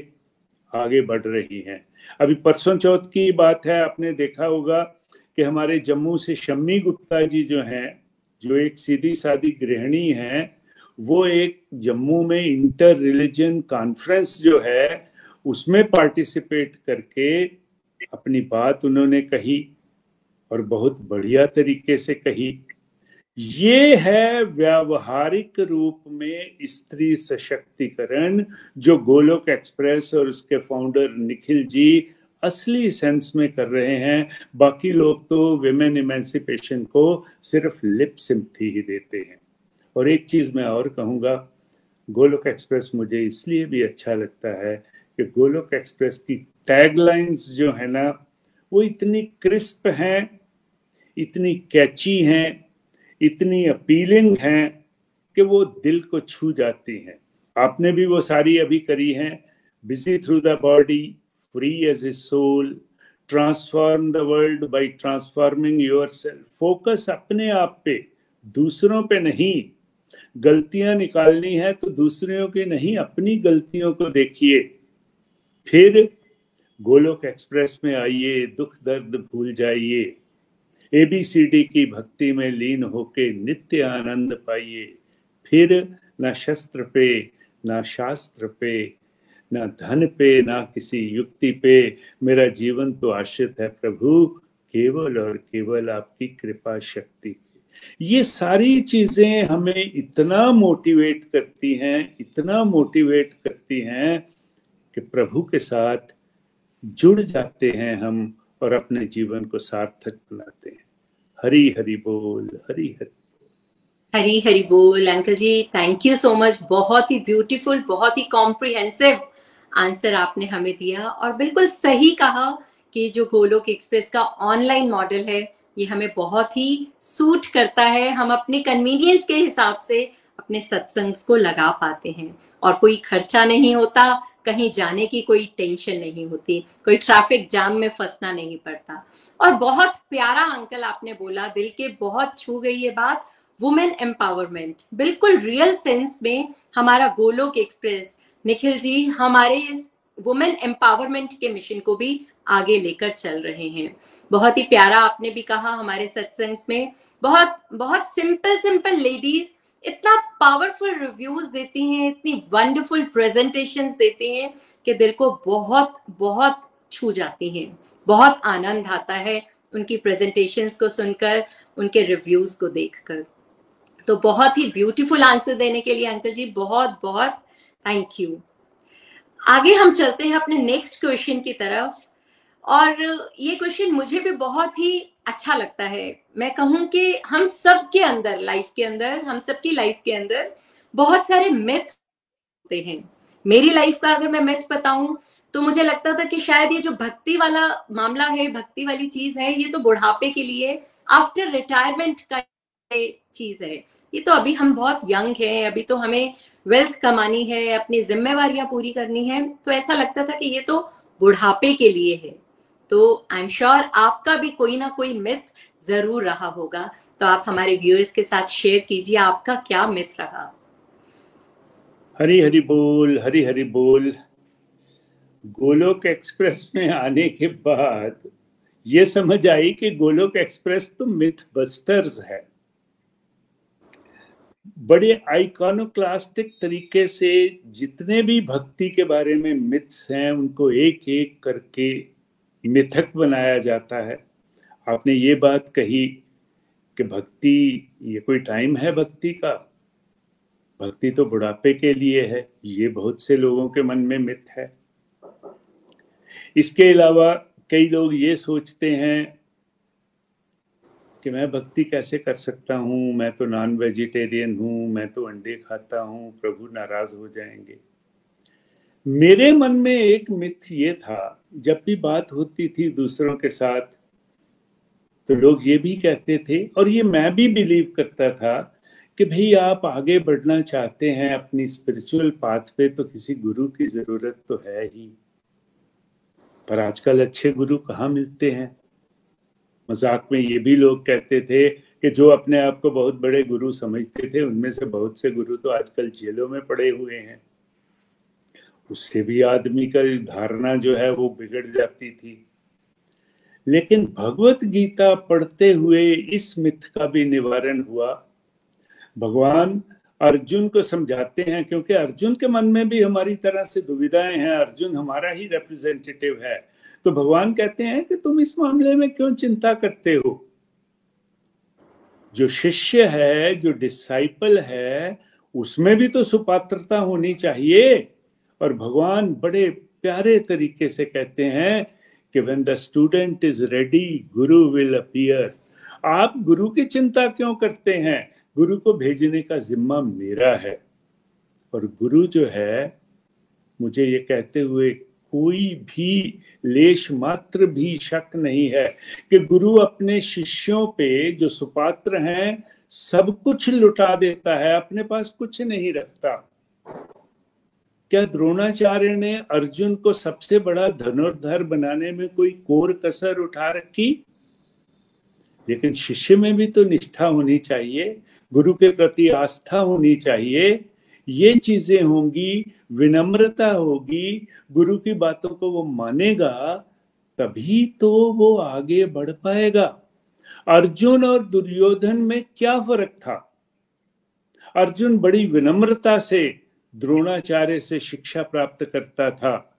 S2: आगे बढ़ रही हैं। अभी परसों चौथ की बात है, आपने देखा होगा कि हमारे जम्मू से शम्मी गुप्ता जी जो हैं, जो एक सीधी सादी गृहिणी हैं, वो एक जम्मू में इंटर रिलीजन कॉन्फ्रेंस जो है, उसमें पार्टिसिपेट करके अपनी बात उन्होंने कही और बहुत बढ़िया तरीके से कही। ये है व्यावहारिक रूप में स्त्री सशक्तिकरण, जो गोलोक एक्सप्रेस और उसके फाउंडर निखिल जी असली सेंस में कर रहे हैं। बाकी लोग तो विमेन इमेंसिपेशन को सिर्फ़ लिप सिंथी ही देते हैं। और एक चीज़ मैं और कहूँगा, गोलोक एक्सप्रेस मुझे इसलिए भी अच्छा लगता है कि गोलोक एक्सप्रेस की टैगलाइंस जो है ना, वो इतनी क्रिस्प हैं, इतनी कैची हैं इतनी अपीलिंग हैं कि वो दिल को छू जाती हैं। आपने भी वो सारी अभी करी हैं। Busy through the body free as a soul transform the world by transforming your focus अपने आप पे, दूसरों पे नहीं। गलतियाँ निकालनी है तो दूसरों की नहीं, अपनी गलतियों को देखिए। फिर गोलोक एक्सप्रेस में आइए, दुख दर्द भूल जाइए। एबीसीडी की भक्ति में लीन होके नित्य आनंद पाइए। फिर ना शस्त्र पे, ना शास्त्र पे, ना धन पे, ना किसी युक्ति पे। मेरा जीवन तो आश्रित है प्रभु, केवल और केवल आपकी कृपा शक्ति। ये सारी चीज़ें हमें इतना मोटिवेट करती हैं, इतना मोटिवेट करती हैं कि प्रभु के साथ जुड़ जाते हैं हम और अपने जीवन को सार्थक बनाते हैं। हरी हरी बोल, हरी हरी।
S1: हरी हरी बोल, uncle ji thank you so much बहुत ही ब्यूटीफुल बहुत ही कॉम्प्रिहेंसिव आंसर आपने हमें दिया। और बिल्कुल सही कहा कि जो गोलोक एक्सप्रेस का ऑनलाइन मॉडल है, ये हमें बहुत ही सूट करता है। हम अपने कन्वीनियंस के हिसाब से अपने सत्संग को लगा पाते हैं। और कोई खर्चा नहीं होता कहीं जाने की कोई टेंशन नहीं होती, कोई ट्रैफ़िक जाम में फंसना नहीं पड़ता। और बहुत प्यारा अंकल आपने बोला, दिल के बहुत छू गई ये बात वुमेन एम्पावरमेंट बिल्कुल रियल सेंस में हमारा गोलोक एक्सप्रेस निखिल जी, हमारे इस वुमेन एम्पावरमेंट के मिशन को भी आगे लेकर चल रहे हैं। बहुत ही प्यारा आपने भी कहा हमारे सत्संग में। बहुत बहुत सिंपल सिंपल लेडीज़ इतना पावरफुल रिव्यूज़ देती हैं, इतनी वंडरफुल प्रेजेंटेशन देती हैं कि दिल को बहुत बहुत छू जाती हैं। बहुत आनंद आता है उनकी प्रेजेंटेशन को सुनकर, उनके रिव्यूज़ को देखकर। तो बहुत ही ब्यूटीफुल आंसर देने के लिए, अंकल जी, बहुत बहुत थैंक यू आगे हम चलते हैं अपने नेक्स्ट क्वेश्चन की तरफ़। और ये क्वेश्चन मुझे भी बहुत ही अच्छा लगता है। मैं कहूँ कि हम सब के अंदर लाइफ के अंदर, हम सबकी लाइफ के अंदर बहुत सारे मिथ होते हैं। मेरी लाइफ का अगर मैं मिथ बताऊँ तो मुझे लगता था कि शायद ये जो भक्ति वाला मामला है, भक्ति वाली चीज़ है, ये तो बुढ़ापे के लिए आफ्टर रिटायरमेंट का चीज़ है। ये तो अभी हम बहुत यंग है, अभी तो हमें वेल्थ कमानी है, अपनी जिम्मेवार पूरी करनी है तो ऐसा लगता था कि ये तो बुढ़ापे के लिए है। तो आई एम श्योर आपका भी कोई ना कोई मिथ ज़रूर रहा होगा। तो आप हमारे व्यूअर्स के साथ शेयर कीजिए आपका क्या मिथ रहा।
S2: हरी हरी बोल हरी हरी बोल। गोलोक एक्सप्रेस में आने के बाद ये समझ आई कि गोलोक एक्सप्रेस तो मिथ बस्टर्स है। बड़े आइकॉनोक्लास्टिक तरीके से जितने भी भक्ति के बारे में मिथ्स हैं, उनको एक एक करके मिथक बनाया जाता है। आपने ये बात कही कि भक्ति, ये कोई टाइम है भक्ति का? भक्ति तो बुढ़ापे के लिए है, ये बहुत से लोगों के मन में मिथ है। इसके अलावा कई लोग ये सोचते हैं कि मैं भक्ति कैसे कर सकता हूँ? मैं तो नॉन वेजिटेरियन हूँ, मैं तो अंडे खाता हूँ, प्रभु नाराज़ हो जाएँगे। मेरे मन में एक मिथ ये था, जब भी बात होती थी दूसरों के साथ तो लोग ये भी कहते थे, और ये मैं भी बिलीव करता था कि भाई आप आगे बढ़ना चाहते हैं अपनी स्पिरिचुअल पाथ पे तो किसी गुरु की ज़रूरत तो है ही। पर आजकल अच्छे गुरु कहाँ मिलते हैं? मज़ाक में ये भी लोग कहते थे कि जो अपने आप को बहुत बड़े गुरु समझते थे, उनमें से बहुत से गुरु तो आजकल जेलों में पड़े हुए हैं। उससे भी आदमी का धारणा जो है वो बिगड़ जाती थी। लेकिन भगवत गीता पढ़ते हुए इस मिथ का भी निवारण हुआ। भगवान अर्जुन को समझाते हैं, क्योंकि अर्जुन के मन में भी हमारी तरह से दुविधाएँ हैं, अर्जुन हमारा ही रिप्रेजेंटेटिव है। तो भगवान कहते हैं कि तुम इस मामले में क्यों चिंता करते हो? जो शिष्य है, जो डिसाइपल है, उसमें भी तो सुपात्रता होनी चाहिए। और भगवान बड़े प्यारे तरीके से कहते हैं कि when the student is ready guru will appear आप गुरु की चिंता क्यों करते हैं? गुरु को भेजने का जिम्मा मेरा है। और गुरु जो है, मुझे ये कहते हुए कोई भी लेश मात्र भी शक नहीं है कि गुरु अपने शिष्यों पे जो सुपात्र हैं, सब कुछ लुटा देता है, अपने पास कुछ नहीं रखता। क्या द्रोणाचार्य ने अर्जुन को सबसे बड़ा धनुर्धर बनाने में कोई कोर कसर उठा रखी? लेकिन शिष्य में भी तो निष्ठा होनी चाहिए, गुरु के प्रति आस्था होनी चाहिए। ये चीज़ें होंगी, विनम्रता होगी, गुरु की बातों को वो मानेगा, तभी तो वो आगे बढ़ पाएगा। अर्जुन और दुर्योधन में क्या फ़र्क था? अर्जुन बड़ी विनम्रता से द्रोणाचार्य से शिक्षा प्राप्त करता था,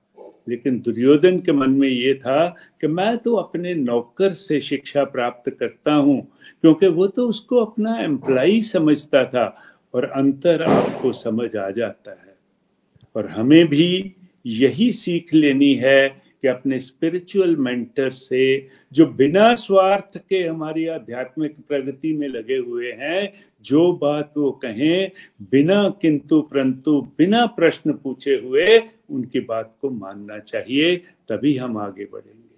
S2: लेकिन दुर्योधन के मन में ये था कि मैं तो अपने नौकर से शिक्षा प्राप्त करता हूँ, क्योंकि वो तो उसको अपना एम्प्लाई समझता था और अंतर आपको समझ आ जाता है। और हमें भी यही सीख लेनी है कि अपने स्पिरिचुअल मेंटर से, जो बिना स्वार्थ के हमारी आध्यात्मिक प्रगति में लगे हुए हैं, जो बात वो कहें, बिना किंतु परंतु, बिना प्रश्न पूछे हुए, उनकी बात को मानना चाहिए, तभी हम आगे बढ़ेंगे।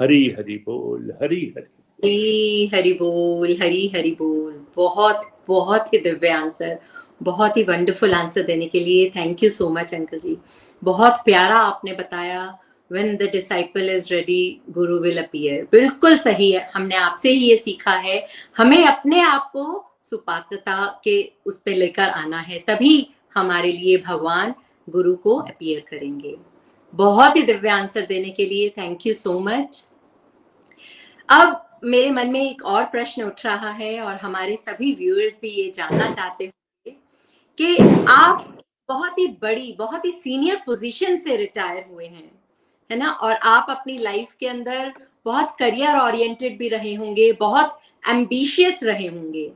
S2: हरी, हरि बोल, हरी, हरि।
S1: हरी बोल, हरी, हरि बोल। बहुत बहुत ही दिव्य आंसर बहुत ही वंडरफुल आंसर देने के लिए thank you so much uncle ji. बहुत प्यारा आपने बताया when the disciple is ready, guru will appear. बिल्कुल सही है। हमने आपसे ही ये सीखा है। हमें अपने आप को सुपात्रता के उस पर लेकर आना है। तभी हमारे लिए भगवान गुरु को अपीयर करेंगे। बहुत ही दिव्य आंसर देने के लिए थैंक यू सो मच अब मेरे मन में एक और प्रश्न उठ रहा है और हमारे सभी व्यूअर्स भी ये जानना चाहते होंगे कि आप बहुत ही बड़ी, बहुत ही सीनियर पोजीशन से रिटायर हुए हैं। है ना? और आप अपनी लाइफ के अंदर बहुत करियर ओरिएंटेड भी रहे होंगे, बहुत एम्बिशियस रहे होंगे।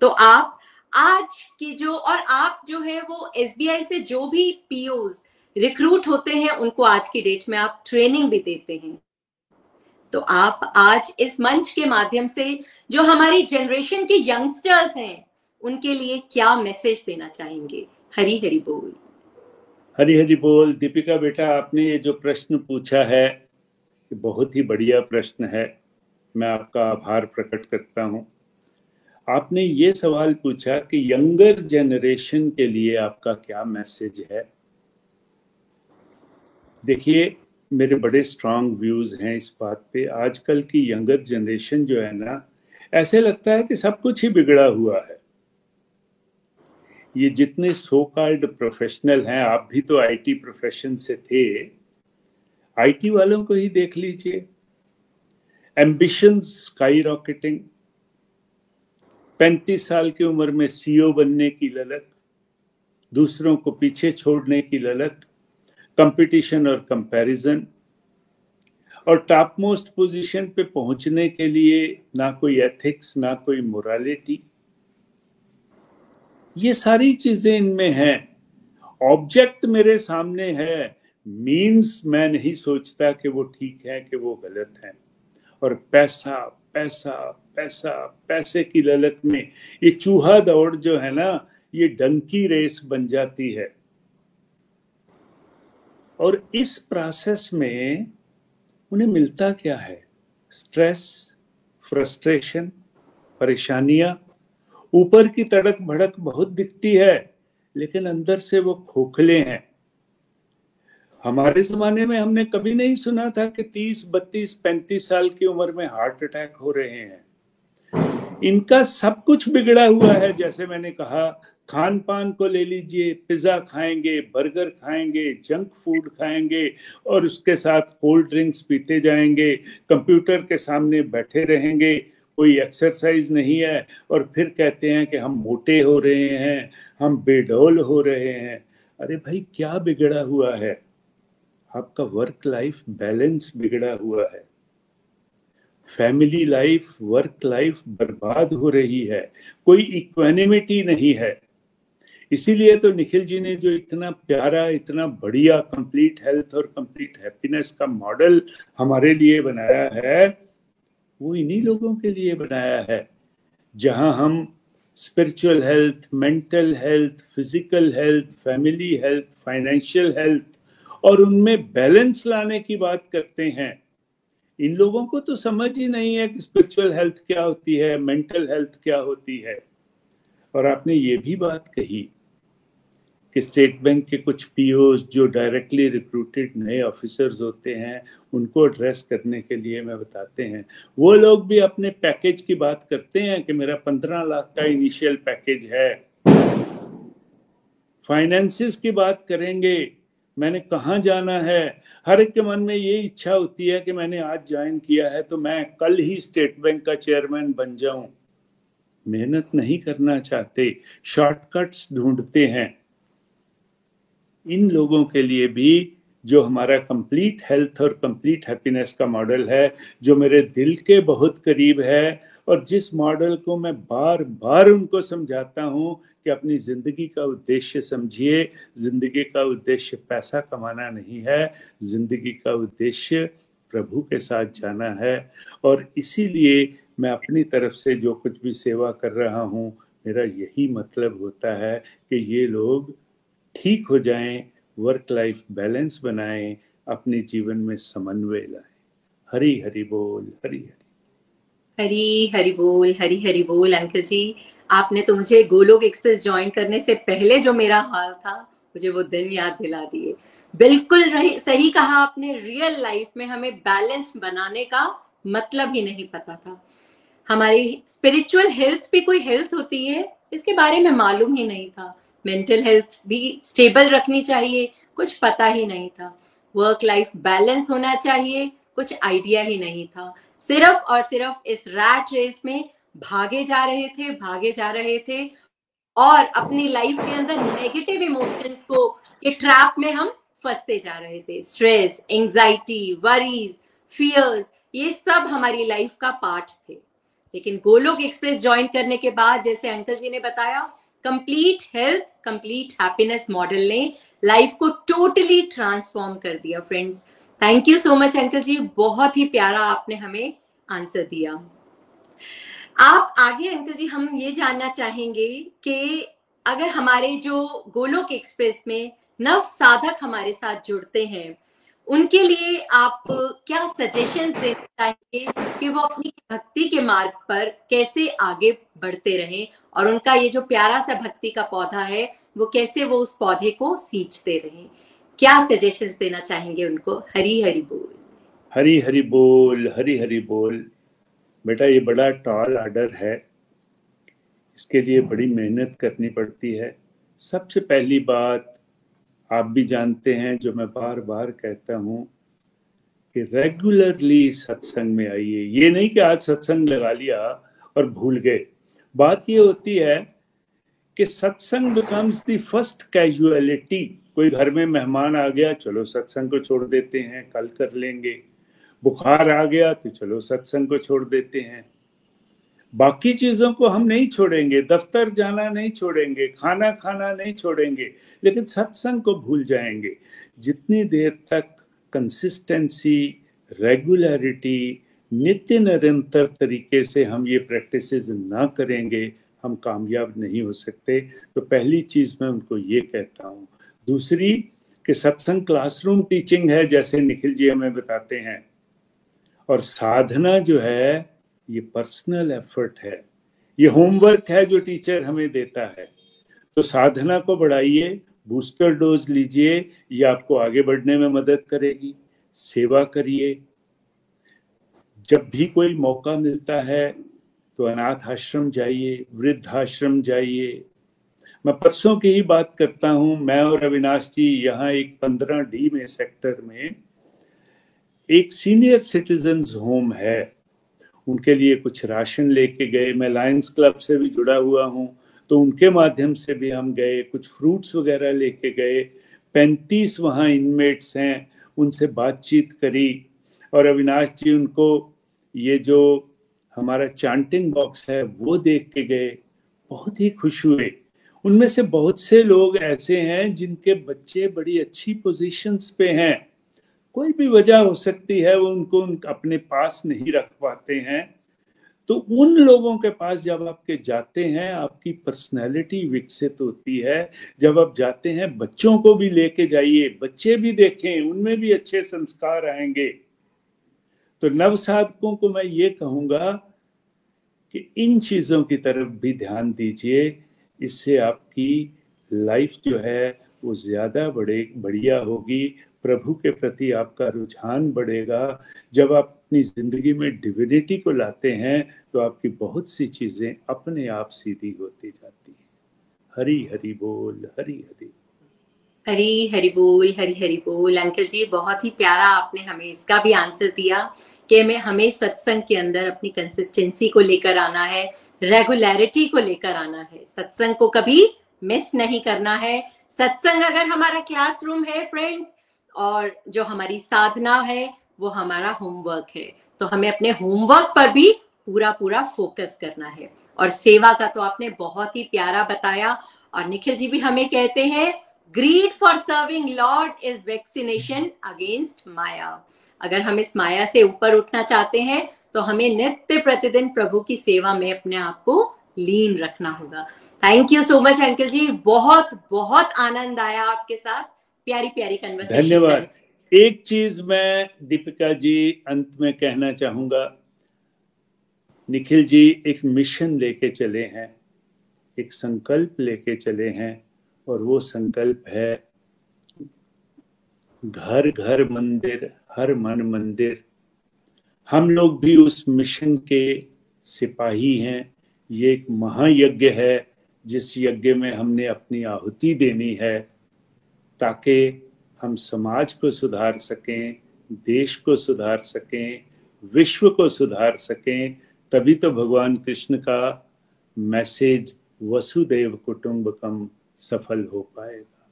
S1: तो आप आज की जो, और आप जो है वो एसबीआई से जो भी पीओज रिक्रूट होते हैं, उनको आज की डेट में आप ट्रेनिंग भी देते हैं। तो आप आज इस मंच के माध्यम से जो हमारी जनरेशन के यंगस्टर्स हैं, उनके लिए क्या मैसेज देना चाहेंगे? हरी हरी बोल।
S2: हरी हरी बोल, दीपिका बेटा, आपने ये जो प्रश्न पूछा है बहुत ही बढ़िया प्रश्न है। मैं आपका आभार प्रकट करता हूँ। आपने ये सवाल पूछा कि यंगर जनरेशन के लिए आपका क्या मैसेज है? देखिए, मेरे बड़े स्ट्रांग व्यूज़ हैं इस बात पे। आजकल की यंगर जनरेशन जो है ना, ऐसे लगता है कि सब कुछ ही बिगड़ा हुआ है। ये जितने सो कॉल्ड प्रोफेशनल हैं, आप भी तो आईटी प्रोफेशन से थे आईटी वालों को ही देख लीजिए। एम्बिशन स्काई रॉकेटिंग पैंतीस साल की उम्र में सीईओ बनने की ललक, दूसरों को पीछे छोड़ने की ललक कंपटीशन और कंपैरिजन और टॉप मोस्ट पोजीशन पे पहुँचने के लिए ना कोई एथिक्स ना कोई मोरालिटी ये सारी चीज़ें इनमें हैं। ऑब्जेक्ट मेरे सामने है मीन्स मैं नहीं सोचता कि वो ठीक है कि वो गलत है। और पैसा पैसा पैसा, पैसे की ललक में ये चूहा दौड़ जो है ना, ये डंकी रेस बन जाती है। और इस प्रोसेस में उन्हें मिलता क्या है? स्ट्रेस फ्रस्ट्रेशन परेशानियाँ ऊपर की तड़क भड़क बहुत दिखती है लेकिन अंदर से वो खोखले हैं। हमारे जमाने में हमने कभी नहीं सुना था कि 30, 32, 35 साल की उम्र में हार्ट अटैक हो रहे हैं। इनका सब कुछ बिगड़ा हुआ है जैसे मैंने कहा खान पान को ले लीजिए पिज्जा खाएँगे बर्गर खाएँगे जंक फ़ूड खाएँगे और उसके साथ कोल्ड ड्रिंक्स पीते जाएँगे कंप्यूटर के सामने बैठे रहेंगे कोई एक्सरसाइज नहीं है और फिर कहते हैं कि हम मोटे हो रहे हैं, हम बेडौल हो रहे हैं। अरे भाई, क्या बिगड़ा हुआ है? आपका वर्क लाइफ बैलेंस बिगड़ा हुआ है। फैमिली लाइफ वर्क लाइफ बर्बाद हो रही है। कोई इक्वेनिमिटी नहीं है। इसीलिए तो निखिल जी ने जो इतना प्यारा, इतना बढ़िया कंप्लीट हेल्थ और कंप्लीट हैप्पीनेस का मॉडल हमारे लिए बनाया है वो इन्हीं लोगों के लिए बनाया है, जहाँ हम spiritual health mental health physical health family health financial health और उनमें बैलेंस लाने की बात करते हैं। इन लोगों को तो समझ ही नहीं है कि स्पिरिचुअल हेल्थ क्या होती है मेंटल हेल्थ क्या होती है। और आपने ये भी बात कही कि स्टेट बैंक के कुछ पीओस जो डायरेक्टली रिक्रूटेड नए ऑफिसर्स होते हैं, उनको एड्रेस करने के लिए मैं बताते हैं। वो लोग भी अपने पैकेज की बात करते हैं कि मेरा पंद्रह लाख का इनिशियल पैकेज है। फाइनेंसिस की बात करेंगे, मैंने कहाँ जाना है? हर एक के मन में ये इच्छा होती है कि मैंने आज ज्वाइन किया है तो मैं कल ही स्टेट बैंक का चेयरमैन बन जाऊँ। मेहनत नहीं करना चाहते शॉर्टकट्स ढूंढते हैं। इन लोगों के लिए भी जो हमारा कंप्लीट हेल्थ और कंप्लीट हैप्पीनेस का मॉडल है, जो मेरे दिल के बहुत करीब है, और जिस मॉडल को मैं बार बार उनको समझाता हूँ कि अपनी ज़िंदगी का उद्देश्य समझिए, ज़िंदगी का उद्देश्य पैसा कमाना नहीं है, ज़िंदगी का उद्देश्य प्रभु के साथ जाना है। और इसीलिए मैं अपनी तरफ़ से जो कुछ भी सेवा कर रहा हूँ, मेरा यही मतलब होता है कि ये लोग ठीक हो जाएँ वर्क लाइफ बैलेंस बनाएँ, अपने जीवन में समन्वय लाएँ। हरी हरी बोल, हरी हरी।
S1: हरी हरी बोल, हरी हरी बोल, अंकल जी। आपने तो मुझे गोलोक एक्सप्रेस ज्वाइन करने से पहले जो मेरा हाल था, मुझे वो दिन याद दिला दिए। बिल्कुल सही कहा आपने रियल लाइफ में हमें बैलेंस बनाने का मतलब ही नहीं पता था। हमारी स्पिरिचुअल हेल्थ भी कोई हेल्थ होती है, इसके बारे में मालूम ही नहीं था। मेंटल हेल्थ भी स्टेबल रखनी चाहिए। कुछ पता ही नहीं था। वर्क लाइफ बैलेंस होना चाहिए। कुछ आइडिया ही नहीं था। सिर्फ़ और सिर्फ़ इस रैट रेस में भागे जा रहे थे, भागे जा रहे थे और अपनी लाइफ के अंदर नेगेटिव इमोशंस को, के ट्रैप में हम फंसते जा रहे थे। स्ट्रेस एंजाइटी वरीज फियर्स ये सब हमारी लाइफ का पार्ट थे। लेकिन गोलोक एक्सप्रेस ज्वाइन करने के बाद, जैसे अंकल जी ने बताया complete health complete happiness model ने लाइफ को टोटली ट्रांसफॉर्म कर दिया friends thank you so much uncle ji बहुत ही प्यारा आपने हमें आंसर दिया। आप आगे अंकल जी हम ये जानना चाहेंगे कि अगर हमारे जो गोलोक एक्सप्रेस में नव साधक हमारे साथ जुड़ते हैं उनके लिए आप क्या सजेशंस देना चाहेंगे कि वो अपनी भक्ति के मार्ग पर कैसे आगे बढ़ते रहें और उनका ये जो प्यारा सा भक्ति का पौधा है, वो कैसे वो उस पौधे को सींचते रहें? क्या सजेशंस देना चाहेंगे उनको? हरी हरी बोल।
S2: हरी हरी बोल, हरी हरी बोल। बेटा, ये बड़ा टॉल आर्डर है। इसके लिए बड़ी मेहनत करनी पड़ती है। सबसे पहली बात आप भी जानते हैं, जो मैं बार बार कहता हूँ कि रेगुलरली सत्संग में आइए। ये नहीं कि आज सत्संग लगा लिया और भूल गए। बात ये होती है कि सत्संग बिकम्स द फ़र्स्ट कैजुअलिटी कोई घर में मेहमान आ गया, चलो सत्संग को छोड़ देते हैं, कल कर लेंगे। बुखार आ गया तो चलो सत्संग को छोड़ देते हैं। बाकी चीज़ों को हम नहीं छोड़ेंगे, दफ्तर जाना नहीं छोड़ेंगे, खाना खाना नहीं छोड़ेंगे, लेकिन सत्संग को भूल जाएँगे। जितनी देर तक कंसिस्टेंसी रेगुलरिटी नित्य निरंतर तरीके से हम ये प्रैक्टिसेस ना करेंगे, हम कामयाब नहीं हो सकते। तो पहली चीज़ मैं उनको ये कहता हूँ। दूसरी, कि सत्संग क्लासरूम टीचिंग है, जैसे निखिल जी हमें बताते हैं। और साधना जो है ये पर्सनल एफर्ट है। ये होमवर्क है जो टीचर हमें देता है। तो साधना को बढ़ाइए बूस्टर डोज लीजिए, ये आपको आगे बढ़ने में मदद करेगी। सेवा करिए। जब भी कोई मौका मिलता है तो अनाथ आश्रम जाइए, वृद्ध आश्रम जाइए। मैं परसों की ही बात करता हूँ, मैं और अविनाश जी यहाँ एक पंद्रह डी में सेक्टर में एक सीनियर सिटीजन होम है। उनके लिए कुछ राशन लेके गए। मैं लायंस क्लब से भी जुड़ा हुआ हूँ तो उनके माध्यम से भी हम गए। कुछ फ्रूट्स वगैरह लेके गए। पैंतीस वहाँ इनमेट्स हैं, उनसे बातचीत करी और अविनाश जी, उनको ये जो हमारा चांटिंग बॉक्स है, वो देख के गए। बहुत ही खुश हुए। उनमें से बहुत से लोग ऐसे हैं जिनके बच्चे बड़ी अच्छी पोजीशंस पे हैं। कोई भी वजह हो सकती है, वो उनको अपने पास नहीं रख पाते हैं। तो उन लोगों के पास जब आपके जाते हैं, आपकी पर्सनैलिटी विकसित होती है। जब आप जाते हैं, बच्चों को भी लेके जाइए, बच्चे भी देखें, उनमें भी अच्छे संस्कार आएँगे। तो नव साधकों को मैं ये कहूँगा कि इन चीज़ों की तरफ़ भी ध्यान दीजिए, इससे आपकी लाइफ जो है, वो ज़्यादा बड़े, बढ़िया होगी। प्रभु के प्रति आपका रुझान बढ़ेगा। जब आप अपनी ज़िंदगी में डिविनिटी को लाते हैं तो आपकी बहुत सी चीज़ें अपने आप सीधी होती जाती हैं। हरी हरी बोल, हरी हरी।
S1: हरी हरी बोल, हरी हरी बोल। अंकल जी, बहुत ही प्यारा आपने हमें इसका भी आंसर दिया कि मैं हमें सत्संग के अंदर अपनी कंसिस्टेंसी को लेकर आना है रेगुलरिटी को लेकर आना है। सत्संग को कभी मिस नहीं करना है। सत्संग अगर हमारा क्लासरूम है फ्रेंड्स और जो हमारी साधना है, वो हमारा होमवर्क है। तो हमें अपने होमवर्क पर भी पूरा पूरा फोकस करना है। और सेवा का तो आपने बहुत ही प्यारा बताया और निखिल जी भी हमें कहते हैं greed for serving Lord is vaccination against maya अगर हम इस माया से ऊपर उठना चाहते हैं तो हमें नित्य प्रतिदिन प्रभु की सेवा में अपने आप को लीन रखना होगा। Thank you so much uncle ji. बहुत बहुत आनंद आया आपके साथ। प्यारी प्यारी कन्वर्सेशन
S2: धन्यवाद। एक चीज़ मैं दीपिका जी अंत में कहना चाहूँगा। निखिल जी एक मिशन लेके चले हैं एक संकल्प लेके चले हैं और वो संकल्प है घर घर मंदिर हर मन मंदिर। हम लोग भी उस मिशन के सिपाही हैं। ये एक महायज्ञ है जिस यज्ञ में हमने अपनी आहुति देनी है। ताकि हम समाज को सुधार सकें, देश को सुधार सकें, विश्व को सुधार सकें, तभी तो भगवान कृष्ण का मैसेज वसुदेव कुटुंबकम सफल हो पाएगा।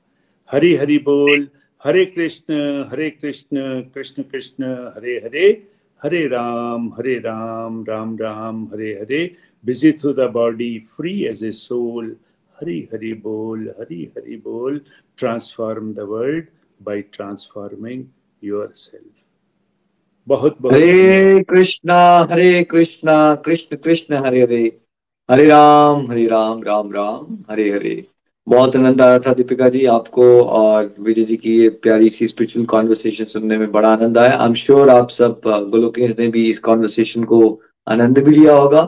S2: हरि हरि बोल, Hare Krishna Hare Krishna Krishna Krishna, Hare Hare Hare Ram Hare Ram Ram Ram, Hare Hare busy through the body free as a soul hari hari bol hari hari bol transform the world by transforming yourself. बहुत बहुत
S3: हरे कृष्णा हरे कृष्णा कृष्ण कृष्ण हरे हरे। हरे राम हरे राम राम राम हरे हरे। बहुत आनंद आया था दीपिका जी आपको और विजय जी की ये प्यारी सी स्पिरिचुअल कॉन्वर्सेशन सुनने में बड़ा आनंद आया। आई एम श्योर आप सब गोलोकेश ने भी इस कॉन्वर्सेशन को आनंद भी लिया होगा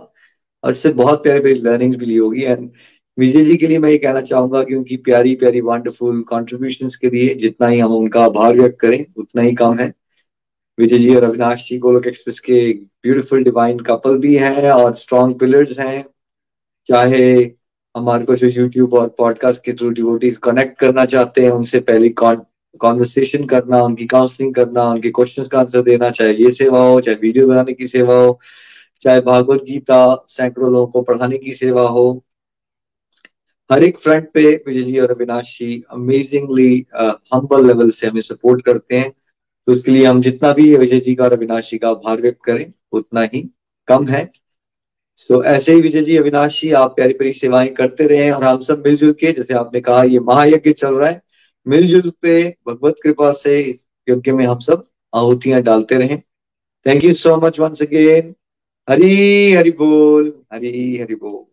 S3: और इससे बहुत प्यारी प्यारी लर्निंग्स भी ली होगी। एंड विजय जी के लिए मैं ये कहना चाहूँगा कि उनकी प्यारी प्यारी वंडरफुल कॉन्ट्रीब्यूशन के लिए जितना ही हम उनका आभार व्यक्त करें, उतना ही कम है। विजय जी और अविनाश जी गोलक एक्सप्रेस के ब्यूटीफुल डिवाइन कपल भी हैं और स्ट्रॉन्ग पिलर्स हैं। चाहे हमारे को जो यूट्यूब और पॉडकास्ट के थ्रू डिवोटीज कनेक्ट करना चाहते हैं, उनसे पहले कॉन्वर्सेशन करना, उनकी काउंसलिंग करना, उनके क्वेश्चन का आंसर देना, चाहे ये सेवा हो, चाहे वीडियो बनाने की सेवा हो, चाहे भागवत गीता सैकड़ों लोगों को पढ़ाने की सेवा हो हर एक फ्रंट पे विजय जी और Avinash ji amazingly humble level से हमें सपोर्ट करते हैं। तो उसके लिए हम जितना भी विजय जी का और अविनाश जी का आभार व्यक्त करें उतना ही कम है। सो so, ऐसे ही विजय जी अविनाश जी आप प्यारी प्यारी सेवाएँ करते रहे और हम सब मिलजुल के जैसे आपने कहा ये महायज्ञ चल रहा है। मिलजुल पे भगवत कृपा से इस यज्ञ में हम सब आहुतियाँ डालते रहे। Thank you so much once again Hari Hari बोल हरी हरि बोल।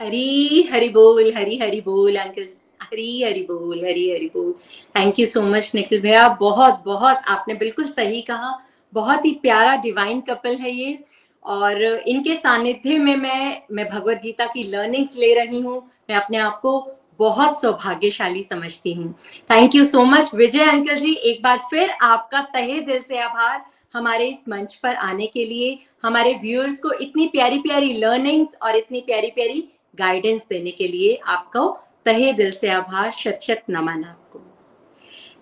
S1: हरी हरि बोल, हरी हरि बोल अंकल हरी हरि बोल, हरी हरि बोल। Thank you so much Nikhil भैया। बहुत बहुत आपने बिल्कुल सही कहा। बहुत ही प्यारा डिवाइन कपल है ये। और इनके सानिध्य में मैं मैं भगवत गीता की लर्निंग्स ले रही हूँ। मैं अपने आप को बहुत सौभाग्यशाली समझती हूँ। Thank you so much Vijay uncle ji. एक बार फिर आपका तहे दिल से आभार हमारे इस मंच पर आने के लिए। हमारे व्यूअर्स को इतनी प्यारी प्यारी लर्निंग्स और इतनी प्यारी प्यारी गाइडेंस देने के लिए आपको तहे दिल से आभार, शत शत नमन आपको।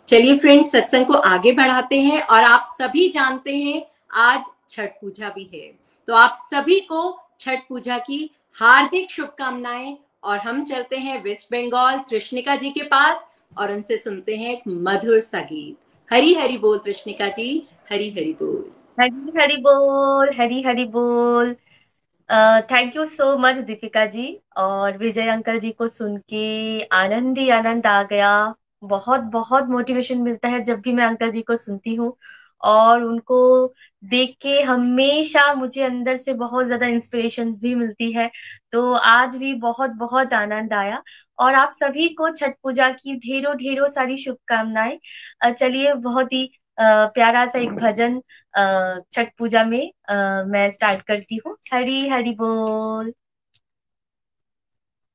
S1: चलिए फ्रेंड्स सत्संग को आगे बढ़ाते हैं और आप सभी जानते हैं आज छठ पूजा भी है। तो आप सभी को छठ पूजा की हार्दिक शुभकामनाएँ और हम चलते हैं वेस्ट बंगाल तृष्णिका जी के पास और उनसे सुनते हैं एक मधुर सा गीत। हरी हरी बोल तृष्णिका जी, हरी हरी बोल।
S4: हरी हरी बोल, हरी हरी बोल। Thank you so much Deepika ji और विजय अंकल जी को सुन के आनंद ही आनंद आ गया। बहुत बहुत मोटिवेशन मिलता है जब भी मैं अंकल जी को सुनती हूँ और उनको देख के हमेशा मुझे अंदर से बहुत ज़्यादा इंस्पिरेशन भी मिलती है। तो आज भी बहुत बहुत आनंद आया और आप सभी को छठ पूजा की ढेरों ढेरों सारी शुभकामनाएँ। चलिए बहुत ही प्यारा सा एक भजन छठ पूजा में मैं स्टार्ट करती हूँ। हरी हरी बोल।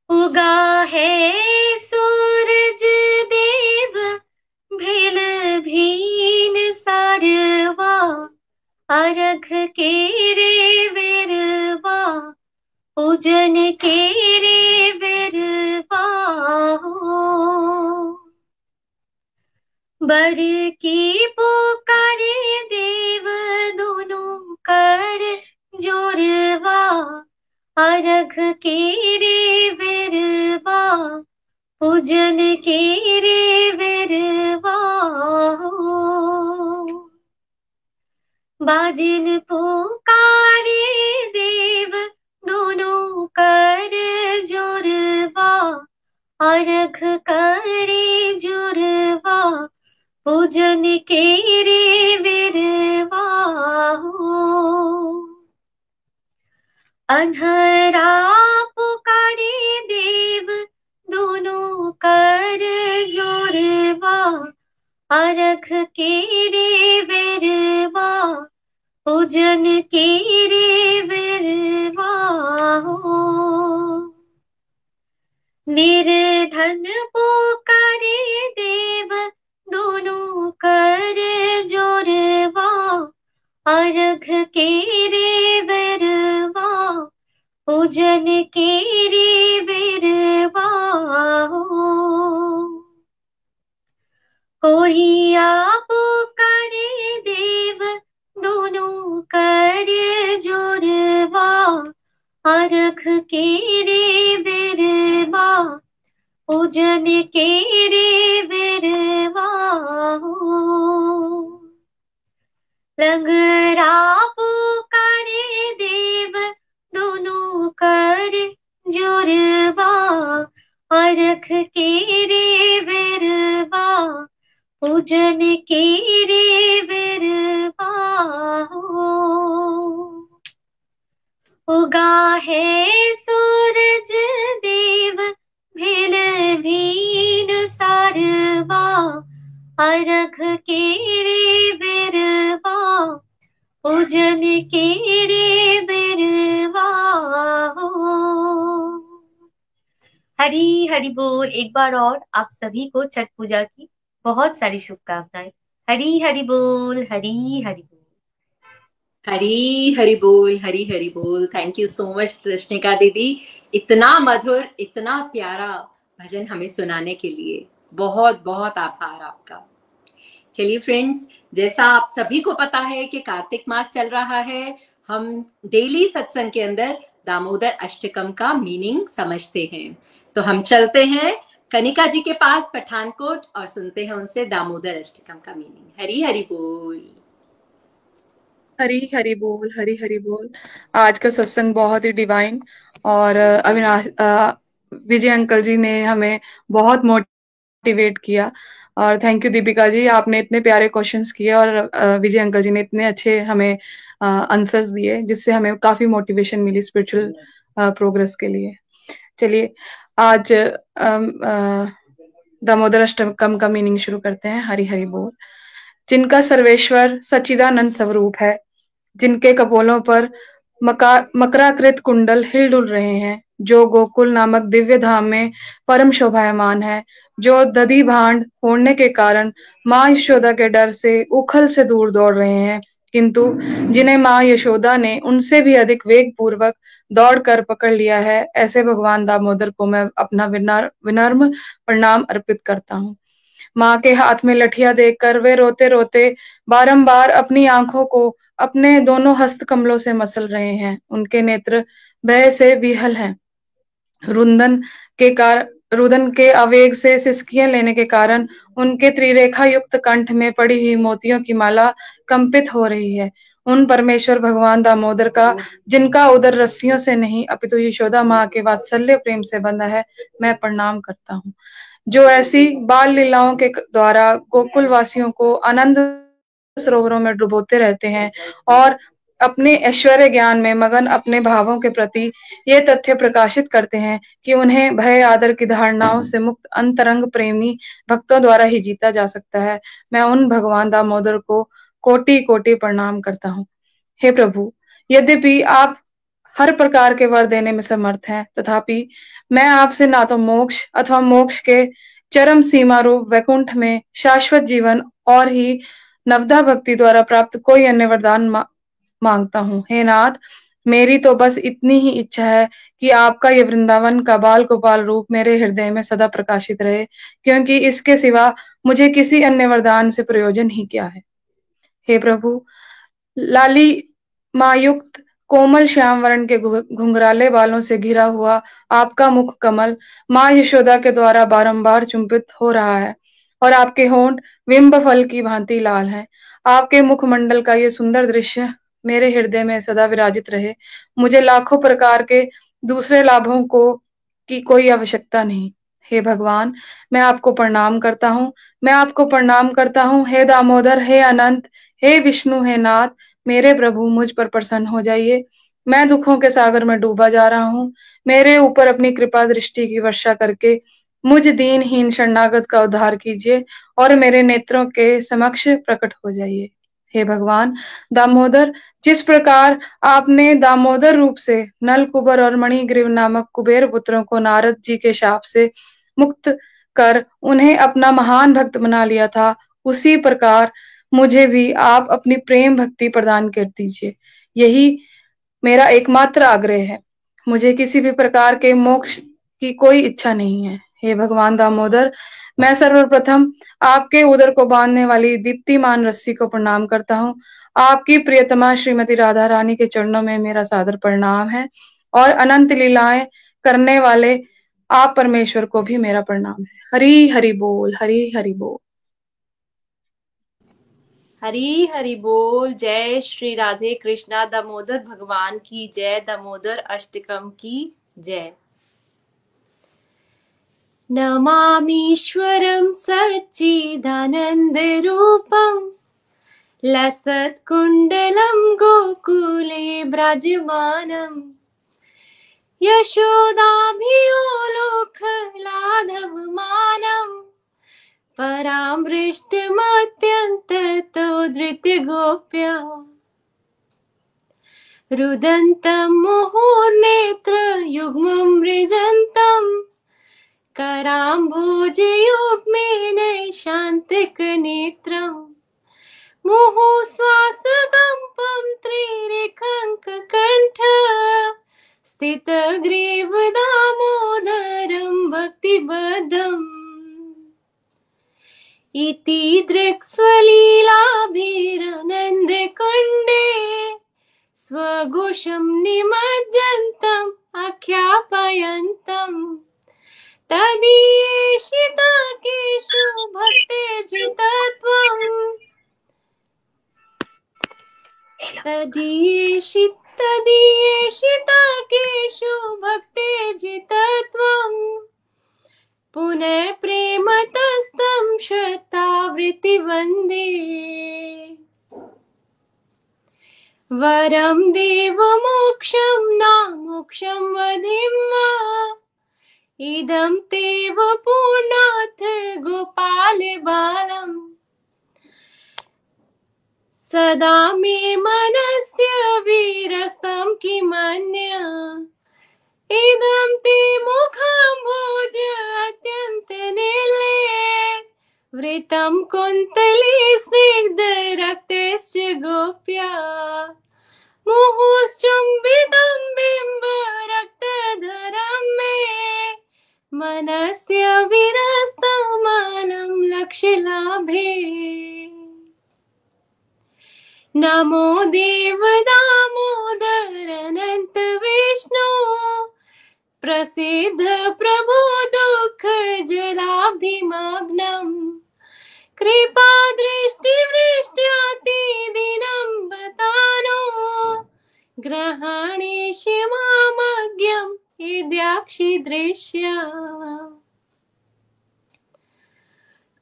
S4: उगा है सूरज देव, भेल भीन सारवा, अरघ के रे वेरवा पूजन के रे वेरवा हो। बर की पुकारे देव दोनों कर जोरवा अरघ के रे वेरवा, पूजन के रे वेरवा बाजिल पुकारे देव दोनों कर जोरवा अरघ करे जुरवा पूजन के रे बिरवा अनहरा पुकारे देव, दोनों कर जोरवा अरख के रे बिरवा पूजन के रे बिरवा निर्धन पुकारे देव दोनों कर जोरवा अर्घ के रे बेरवा, पूजन के रे बेरवा कोहिया पुकारे देव, दोनों कर जोरवा अर्घ के रे बेरवा पूजन के रे बेरवा लंगरा पुकारे देव, दोनों कर जोरवा अर्घ के रे बेरवा पूजन के रे बेरवा उगा है सारवा अरघ के रे बेरवा पूजन के रे बेरवा। हरी हरि बोल एक बार और आप सभी को छठ पूजा की बहुत सारी शुभकामनाएँ। हरी हरि बोल, हरी हरि बोल।
S1: हरी हरि बोल, हरी हरि बोल। थैंक यू सो मच कृष्णिका दीदी। इतना मधुर, इतना प्यारा भजन हमें सुनाने के लिए। बहुत बहुत आभार आपका। चलिए फ्रेंड्स जैसा आप सभी को पता है कि कार्तिक मास चल रहा है, हम डेली सत्संग के अंदर दामोदर अष्टकम का मीनिंग समझते हैं। तो हम चलते हैं कनिका जी के पास पठानकोट और सुनते हैं उनसे दामोदर अष्टकम का मीनिंग हरी हरी बोल।
S5: हरी हरी बोल, हरी हरी बोल। आज का सत्संग बहुत ही डिवाइन और, अविनाश विजय अंकल जी ने हमें बहुत मोटिवेट किया। और थैंक यू दीपिका जी, आपने इतने प्यारे क्वेश्चंस किए और विजय अंकल जी ने इतने अच्छे हमें आंसर्स दिए, जिससे हमें काफ़ी मोटिवेशन मिली स्पिरिचुअल प्रोग्रेस के लिए। चलिए, आज दामोदर अष्टकम का मीनिंग शुरू करते हैं, हरी हरी बोल। जिनका सर्वेश्वर सचिदानंद स्वरूप है, जिनके कपोलों पर मकराकृत कुंडल हिलडुल रहे हैं, जो गोकुल नामक दिव्य धाम में परम शोभायमान है, जो दधी भांड फोड़ने के कारण माँ यशोदा के डर से उखल से दूर दौड़ रहे हैं। किंतु जिन्हें माँ यशोदा ने उनसे भी अधिक वेग पूर्वक दौड़ कर पकड़ लिया है, ऐसे भगवान दामोदर को मैं अपना विनर्म प्रणाम अर्पित करता हूँ। माँ के हाथ में लठिया देखकर वे रोते रोते बारंबार अपनी आँखों को अपने दोनों हस्त कमलों से मसल रहे हैं। उनके नेत्र भय से विहल हैं। रुंदन के कार, रुदन के आवेग से सिस्कियाँ लेने के कारण उनके त्रिरेखा युक्त कंठ में पड़ी हुई मोतियों की माला कंपित हो रही है। उन परमेश्वर भगवान दामोदर का, जिनका उदर रस्सियों से नहीं, अपितु यशोदा माँ के वात्सल्य प्रेम से बंधा है, मैं प्रणाम करता हूँ। जो ऐसी बाल लीलाओं के द्वारा गोकुल वासियों को आनंद सरोवरों में डुबोते रहते हैं और अपने ऐश्वर्य ज्ञान में मगन अपने भावों के प्रति ये तथ्य प्रकाशित करते हैं कि उन्हें भय, आदर की धारणाओं से मुक्त अंतरंग प्रेमी भक्तों द्वारा ही जीता जा सकता है। मैं उन भगवान दामोदर को कोटि कोटि प्रणाम करता हूँ। हे प्रभु, यद्यपि आप हर प्रकार के वर देने में समर्थ हैं, तथापि मैं आपसे ना तो मोक्ष अथवा मोक्ष के चरम सीमा रूप वैकुंठ में शाश्वत जीवन और ही नवदा भक्ति द्वारा प्राप्त कोई अन्य वरदान मा, माँगता हूँ। हे नाथ मेरी तो बस इतनी ही इच्छा है कि आपका ये वृंदावन का बाल गोपाल रूप मेरे हृदय में सदा प्रकाशित रहे क्योंकि इसके सिवा मुझे किसी अन्य वरदान से प्रयोजन ही क्या है। हे प्रभु लाली मायुक्त कोमल श्याम वर्ण के घुंघराले बालों से घिरा हुआ आपका मुख कमल माँ यशोदा के द्वारा बारंबार चुंबित हो रहा है। और आपके होंठ विम्ब फल की भांति लाल हैं। आपके मुखमंडल का ये सुंदर दृश्य मेरे हृदय में सदा विराजित रहे। मुझे लाखों प्रकार के दूसरे लाभों को, की कोई आवश्यकता नहीं। हे भगवान, मैं आपको प्रणाम करता हूँ। मैं आपको प्रणाम करता हूँ। हे दामोदर, हे अनंत, हे विष्णु, हे नाथ, मेरे प्रभु, मुझ पर प्रसन्न हो जाइए। मैं दुखों के सागर में डूबा जा रहा हूँ। मेरे ऊपर अपनी कृपा दृष्टि की वर्षा करके मुझ दीनहीन शरणागत का उद्धार कीजिए और मेरे नेत्रों के समक्ष प्रकट हो जाइए। हे भगवान, दामोदर, जिस प्रकार आपने दामोदर रूप से नल कुबर और मणिग्रीव नामक कुबेर पुत्रों को नारद जी के शाप से मुक्त कर उन्हें अपना महान भक्त बना लिया था, उसी प्रकार मुझे भी आप अपनी प्रेम भक्ति प्रदान कर दीजिए। यही मेरा एकमात्र आग्रह है। मुझे किसी भी प्रकार के मोक्ष की कोई इच्छा नहीं है। हे भगवान दामोदर, मैं सर्वप्रथम आपके उदर को बांधने वाली दीप्तिमान रस्सी को प्रणाम करता हूँ। आपकी प्रियतमा श्रीमती राधा रानी के चरणों में मेरा सादर प्रणाम है और अनंत लीलाएँ करने वाले आप परमेश्वर को भी मेरा प्रणाम है। हरी हरि बोल, हरी हरि बोल।
S6: हरी हरि बोल, जय श्री राधे कृष्णा, दामोदर भगवान की जय, दामोदर अष्टकम की जय। नमामीश्वरं सच्चिदानन्दरूपम् लसत्कुण्डलं गोकुले व्रजमानम् यशोदाभियोलोकलाधवमानम् परां वृष्टिमत्यन्ततो धृतिगोप्य रुदन्तं मुहुर्नेत्र युग्मं मृजन्तम् कराम्भोजयुग्मेन शान्तिकनेत्रम् मुहुश्वासकम्पं त्रिरेखङ्ककण्ठ। स्थितग्रीवदामोदरं भक्तिबद्धम्। इति दृक्स्वलीलाभिरनन्दकुण्डे स्वघोषं निमज्जन्तम् आख्यापयन्तम् तदीयेषिताकेषु भक्तिर्जितत्वम् तदीयेषि तदीयेषिताकेषु भक्तिर्जितत्वम् पुनः प्रेमतस्तं शतावृत्तिवन्दे वरं देवमोक्षं न मोक्षं वधिं वा। इदं तेव पूर्णाथ गोपाल बालम्। सदा मे मनस्य वीरस्तं किमन्य। इदं ते मुखं भोज अत्यन्तनिले वृतं कुन्तले स्निग्धरक्तश्च गोप्या। मुहुश्चुम्बितं बिम्बरक्तधरं मे। मनस्य विरस्तमानं लक्ष्यलाभे नमो देव दामोदरनन्त विष्णु, प्रसिद्ध प्रभो दुःख जलाब्धिमाग्नम्। कृपा दृष्टिवृष्ट्यातिदिनं बतानो, ग्रहाणि शिवामज्ञम् दृश्य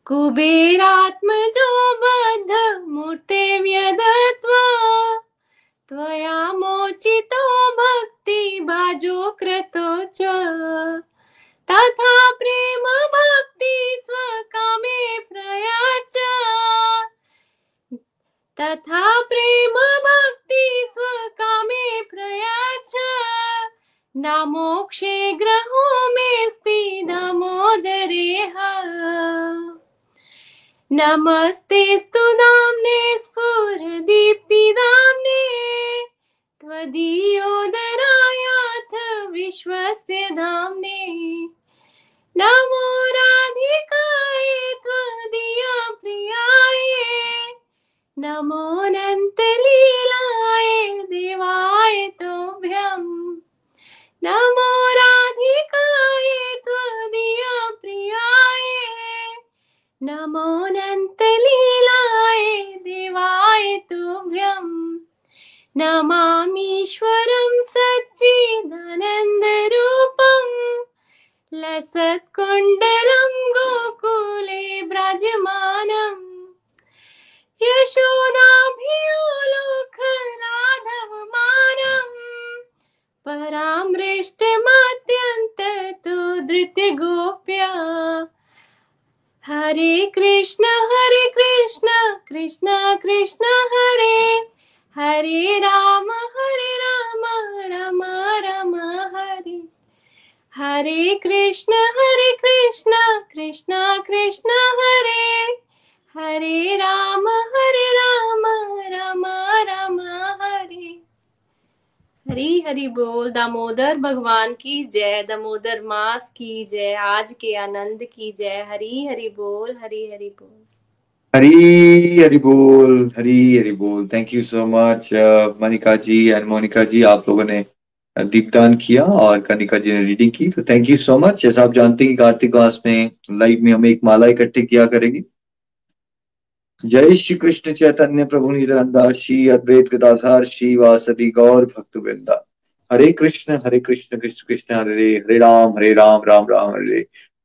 S6: कुबेरात्मजो बद्ध मूर्ते व्यदत्वा त्वया मोचितो भक्ति भाजो कृतो च। तथा प्रेम भक्ति स्वकामे प्रयाच। तथा प्रेम भक्ति स्वकामे प्रयाच। न मोक्षे ग्रहो मेऽस्ति दामोदरेह नमस्तेऽस्तु दाम्ने स्फुरदीप्तिदाम्ने त्वदीयोदरायाथ विश्वस्य धाम्ने। नमो राधिकाय त्वदीया प्रियाय। नमोऽनन्तलीलाय देवाय तोभ्यम् नमो हरे कृष्ण हरे कृष्ण कृष्ण कृष्ण, हरे। हरे राम हरे राम राम राम, हरे। हरी हरी बोल, दामोदर भगवान की जय, दामोदर मास की जय, आज के आनंद की जय। हरी हरी बोल, हरी हरी बोल।
S3: हरी हरी बोल, हरी हरी बोल। Thank you so much Manika ji and Monika ji, आप लोगों ने दीपदान किया और कनिका जी ने रीडिंग की। तो थैंक यू सो मच जैसा आप जानते हैं कार्तिक मास में लाइव में हम एक माला इकट्ठे किया करेंगे। जय श्री कृष्ण चैतन्य प्रभु निधनंदा श्री अद्वैत गदाधार, श्री वासदी गौर भक्त वृंदा। हरे कृष्ण हरे कृष्ण कृष्ण कृष्ण, हरे हरे राम हरे राम राम राम, हरे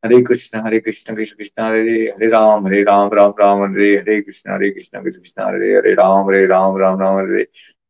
S3: हरे कृष्ण हरे कृष्ण कृष्ण कृष्ण, हरे हरे राम हरे राम राम राम, हरे हरे कृष्ण हरे कृष्ण कृष्ण कृष्ण, हरे हरे राम हरे राम राम राम, हरे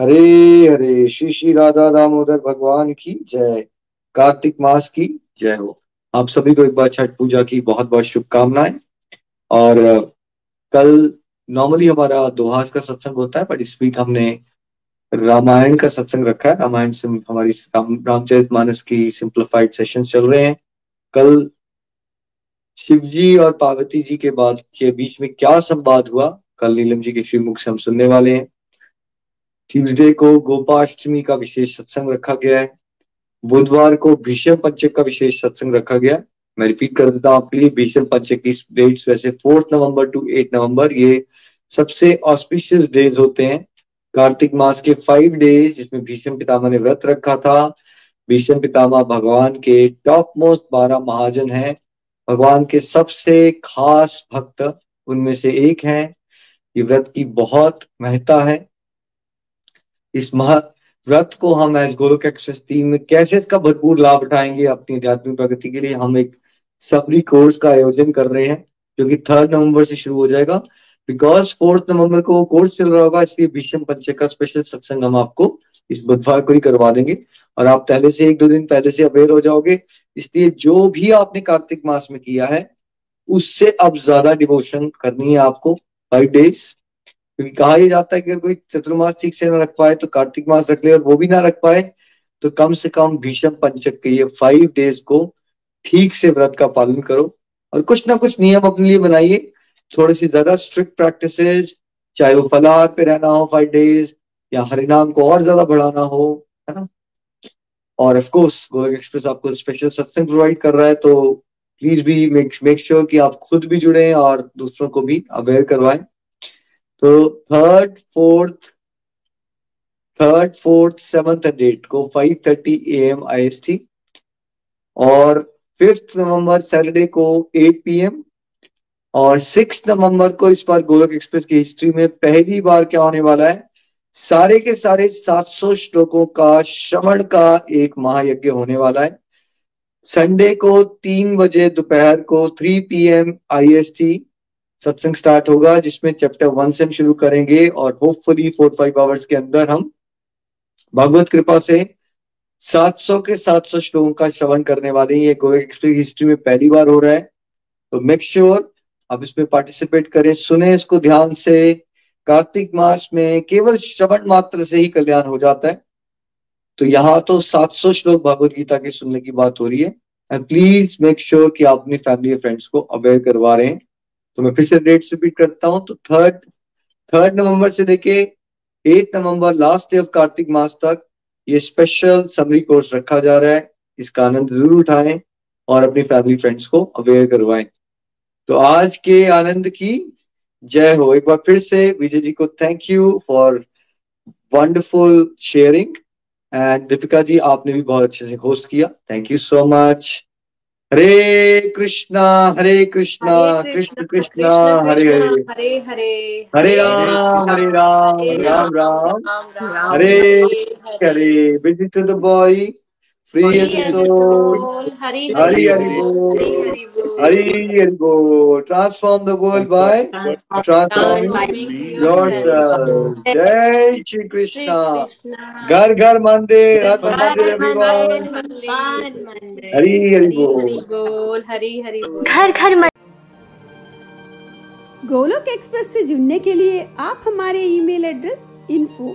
S3: हरे हरे श्री श्री राधा दामोदर भगवान की जय। कार्तिक मास की जय हो। आप सभी को एक बार छठ पूजा की बहुत बहुत शुभकामनाएँ। और कल नॉर्मली हमारा दोहास का सत्संग होता है बट इस वीक हमने रामायण का सत्संग रखा है। रामायण से हमारी राम, रामचरित मानस की सिंप्लीफाइड सेशन चल रहे हैं। कल शिव जी और पार्वती जी के बाद के बीच में क्या संवाद हुआ कल नीलम जी के श्रीमुख से हम सुनने वाले हैं। ट्यूसडे को गोपाष्टमी का विशेष सत्संग रखा गया है। बुधवार को भीष्म पंचक का विशेष सत्संग रखा गया। मैं रिपीट कर देता हूँ आपके लिए भीष्म पंचक की डेट्स वैसे fourth November to eight November ये सबसे ऑस्पिशियस डेज़ होते हैं। कार्तिक मास के फाइव डेज़ जिसमें भीष्म पितामह ने व्रत रखा था। भीष्म पितामह भगवान के टॉप मोस्ट बारह महाजन हैं। भगवान के सबसे खास भक्त उनमें से एक हैं। ये व्रत की बहुत महत्ता है। इस मह व्रत को हम एज गोलोक एक्सप्रेस टीम में कैसे इसका भरपूर लाभ उठाएँगे अपनी आध्यात्मिक प्रगति के लिए? हम एक सबरी कोर्स का आयोजन कर रहे हैं, जो कि थर्ड नवंबर से शुरू हो जाएगा। बिकॉज़ फोर्थ नवंबर को कोर्स चल रहा होगा, इसलिए भीष्म पंचक का स्पेशल सत्संग हम आपको इस बुधवार को ही करवा देंगे। और आप पहले से एक दो दिन पहले से अवेयर हो जाओगे, इसलिए जो भी आपने कार्तिक मास में किया है, उससे अब ज़्यादा डिवोशन करनी है आपको। फाइव डेज़ क्योंकि कहा यह जाता है कि अगर कोई चतुर्मास ठीक से ना रख पाए तो कार्तिक मास रख ले और वो भी ना रख पाए तो कम से कम भीषम पंचक के ये फाइव डेज़ को ठीक से व्रत का पालन करो और कुछ ना कुछ नियम अपने लिए बनाइए। थोड़ी सी ज़्यादा स्ट्रिक्ट प्रैक्टिसेस चाहे वो फलाहार पे रहना हो फाइव डेज़ या हरिनाम को और ज़्यादा बढ़ाना हो, है ना? और ऑफ़ कोर्स गोलक एक्सप्रेस आपको स्पेशल सत्संग प्रोवाइड कर रहा है तो प्लीज़ भी मेक मेक श्योर कि आप खुद भी जुड़े और दूसरों को भी अवेयर करवाएँ। तो third fourth third fourth seventh and eight को 5:30 एम आईएसटी और फिफ्थ नवंबर सैटरडे को 8 पीएम और सिक्स नवंबर को इस बार गोलक एक्सप्रेस की हिस्ट्री में पहली बार क्या होने वाला है? सारे के सारे 700 श्लोकों का श्रवण का एक महायज्ञ होने वाला है। संडे को तीन बजे दोपहर को 3 पीएम आईएसटी सत्संग स्टार्ट होगा, जिसमें चैप्टर वन से हम शुरू करेंगे और होपफुली फोर फाइव आवर्स के अंदर हम भगवत कृपा से 700 के 700 श्लोकों का श्रवण करने वाले हैं। ये गोलक एक्सप्रेस हिस्ट्री में पहली बार हो रहा है। तो मेक श्योर sure आप इसमें पार्टिसिपेट करें, सुने इसको ध्यान से। कार्तिक मास में केवल श्रवण मात्र से ही कल्याण हो जाता है। तो यहाँ तो 700 श्लोक भगवत गीता के सुनने की बात हो रही है। एंड प्लीज़ मेक श्योर कि आप अपनी फैमिली फ्रेंड्स को अवेयर करवा रहे हैं। तो मैं फिर से डेट्स रिपीट करता हूँ तो थर्ड थर्ड नवंबर से लेके eight November last day of Kartik मास तक ये स्पेशल समरी कोर्स रखा जा रहा है। इसका आनंद ज़रूर उठाएँ और अपनी फैमिली फ्रेंड्स को अवेयर करवाएँ। तो आज के आनंद की जय हो। एक बार फिर से विजय जी को thank you for wonderful sharing and Deepika ji, आपने भी बहुत अच्छे से होस्ट किया। Thank you so much Hare Krishna Hare Krishna Krishna Krishna Hare Hare
S6: Hare Hare
S3: Hare Ram Hare Ram Ram Ram Hare Hare busy to the
S6: Hari
S3: Hari बोल हरि बोल the world by transforming yourself. जय श्री कृष्णा घर घर मंदिर हर मंदिर हरि हरि बोल
S6: बोल हरि हरि बोल
S7: घर घर
S8: गोलोक एक्सप्रेस से जुड़ने के लिए आप हमारे email address info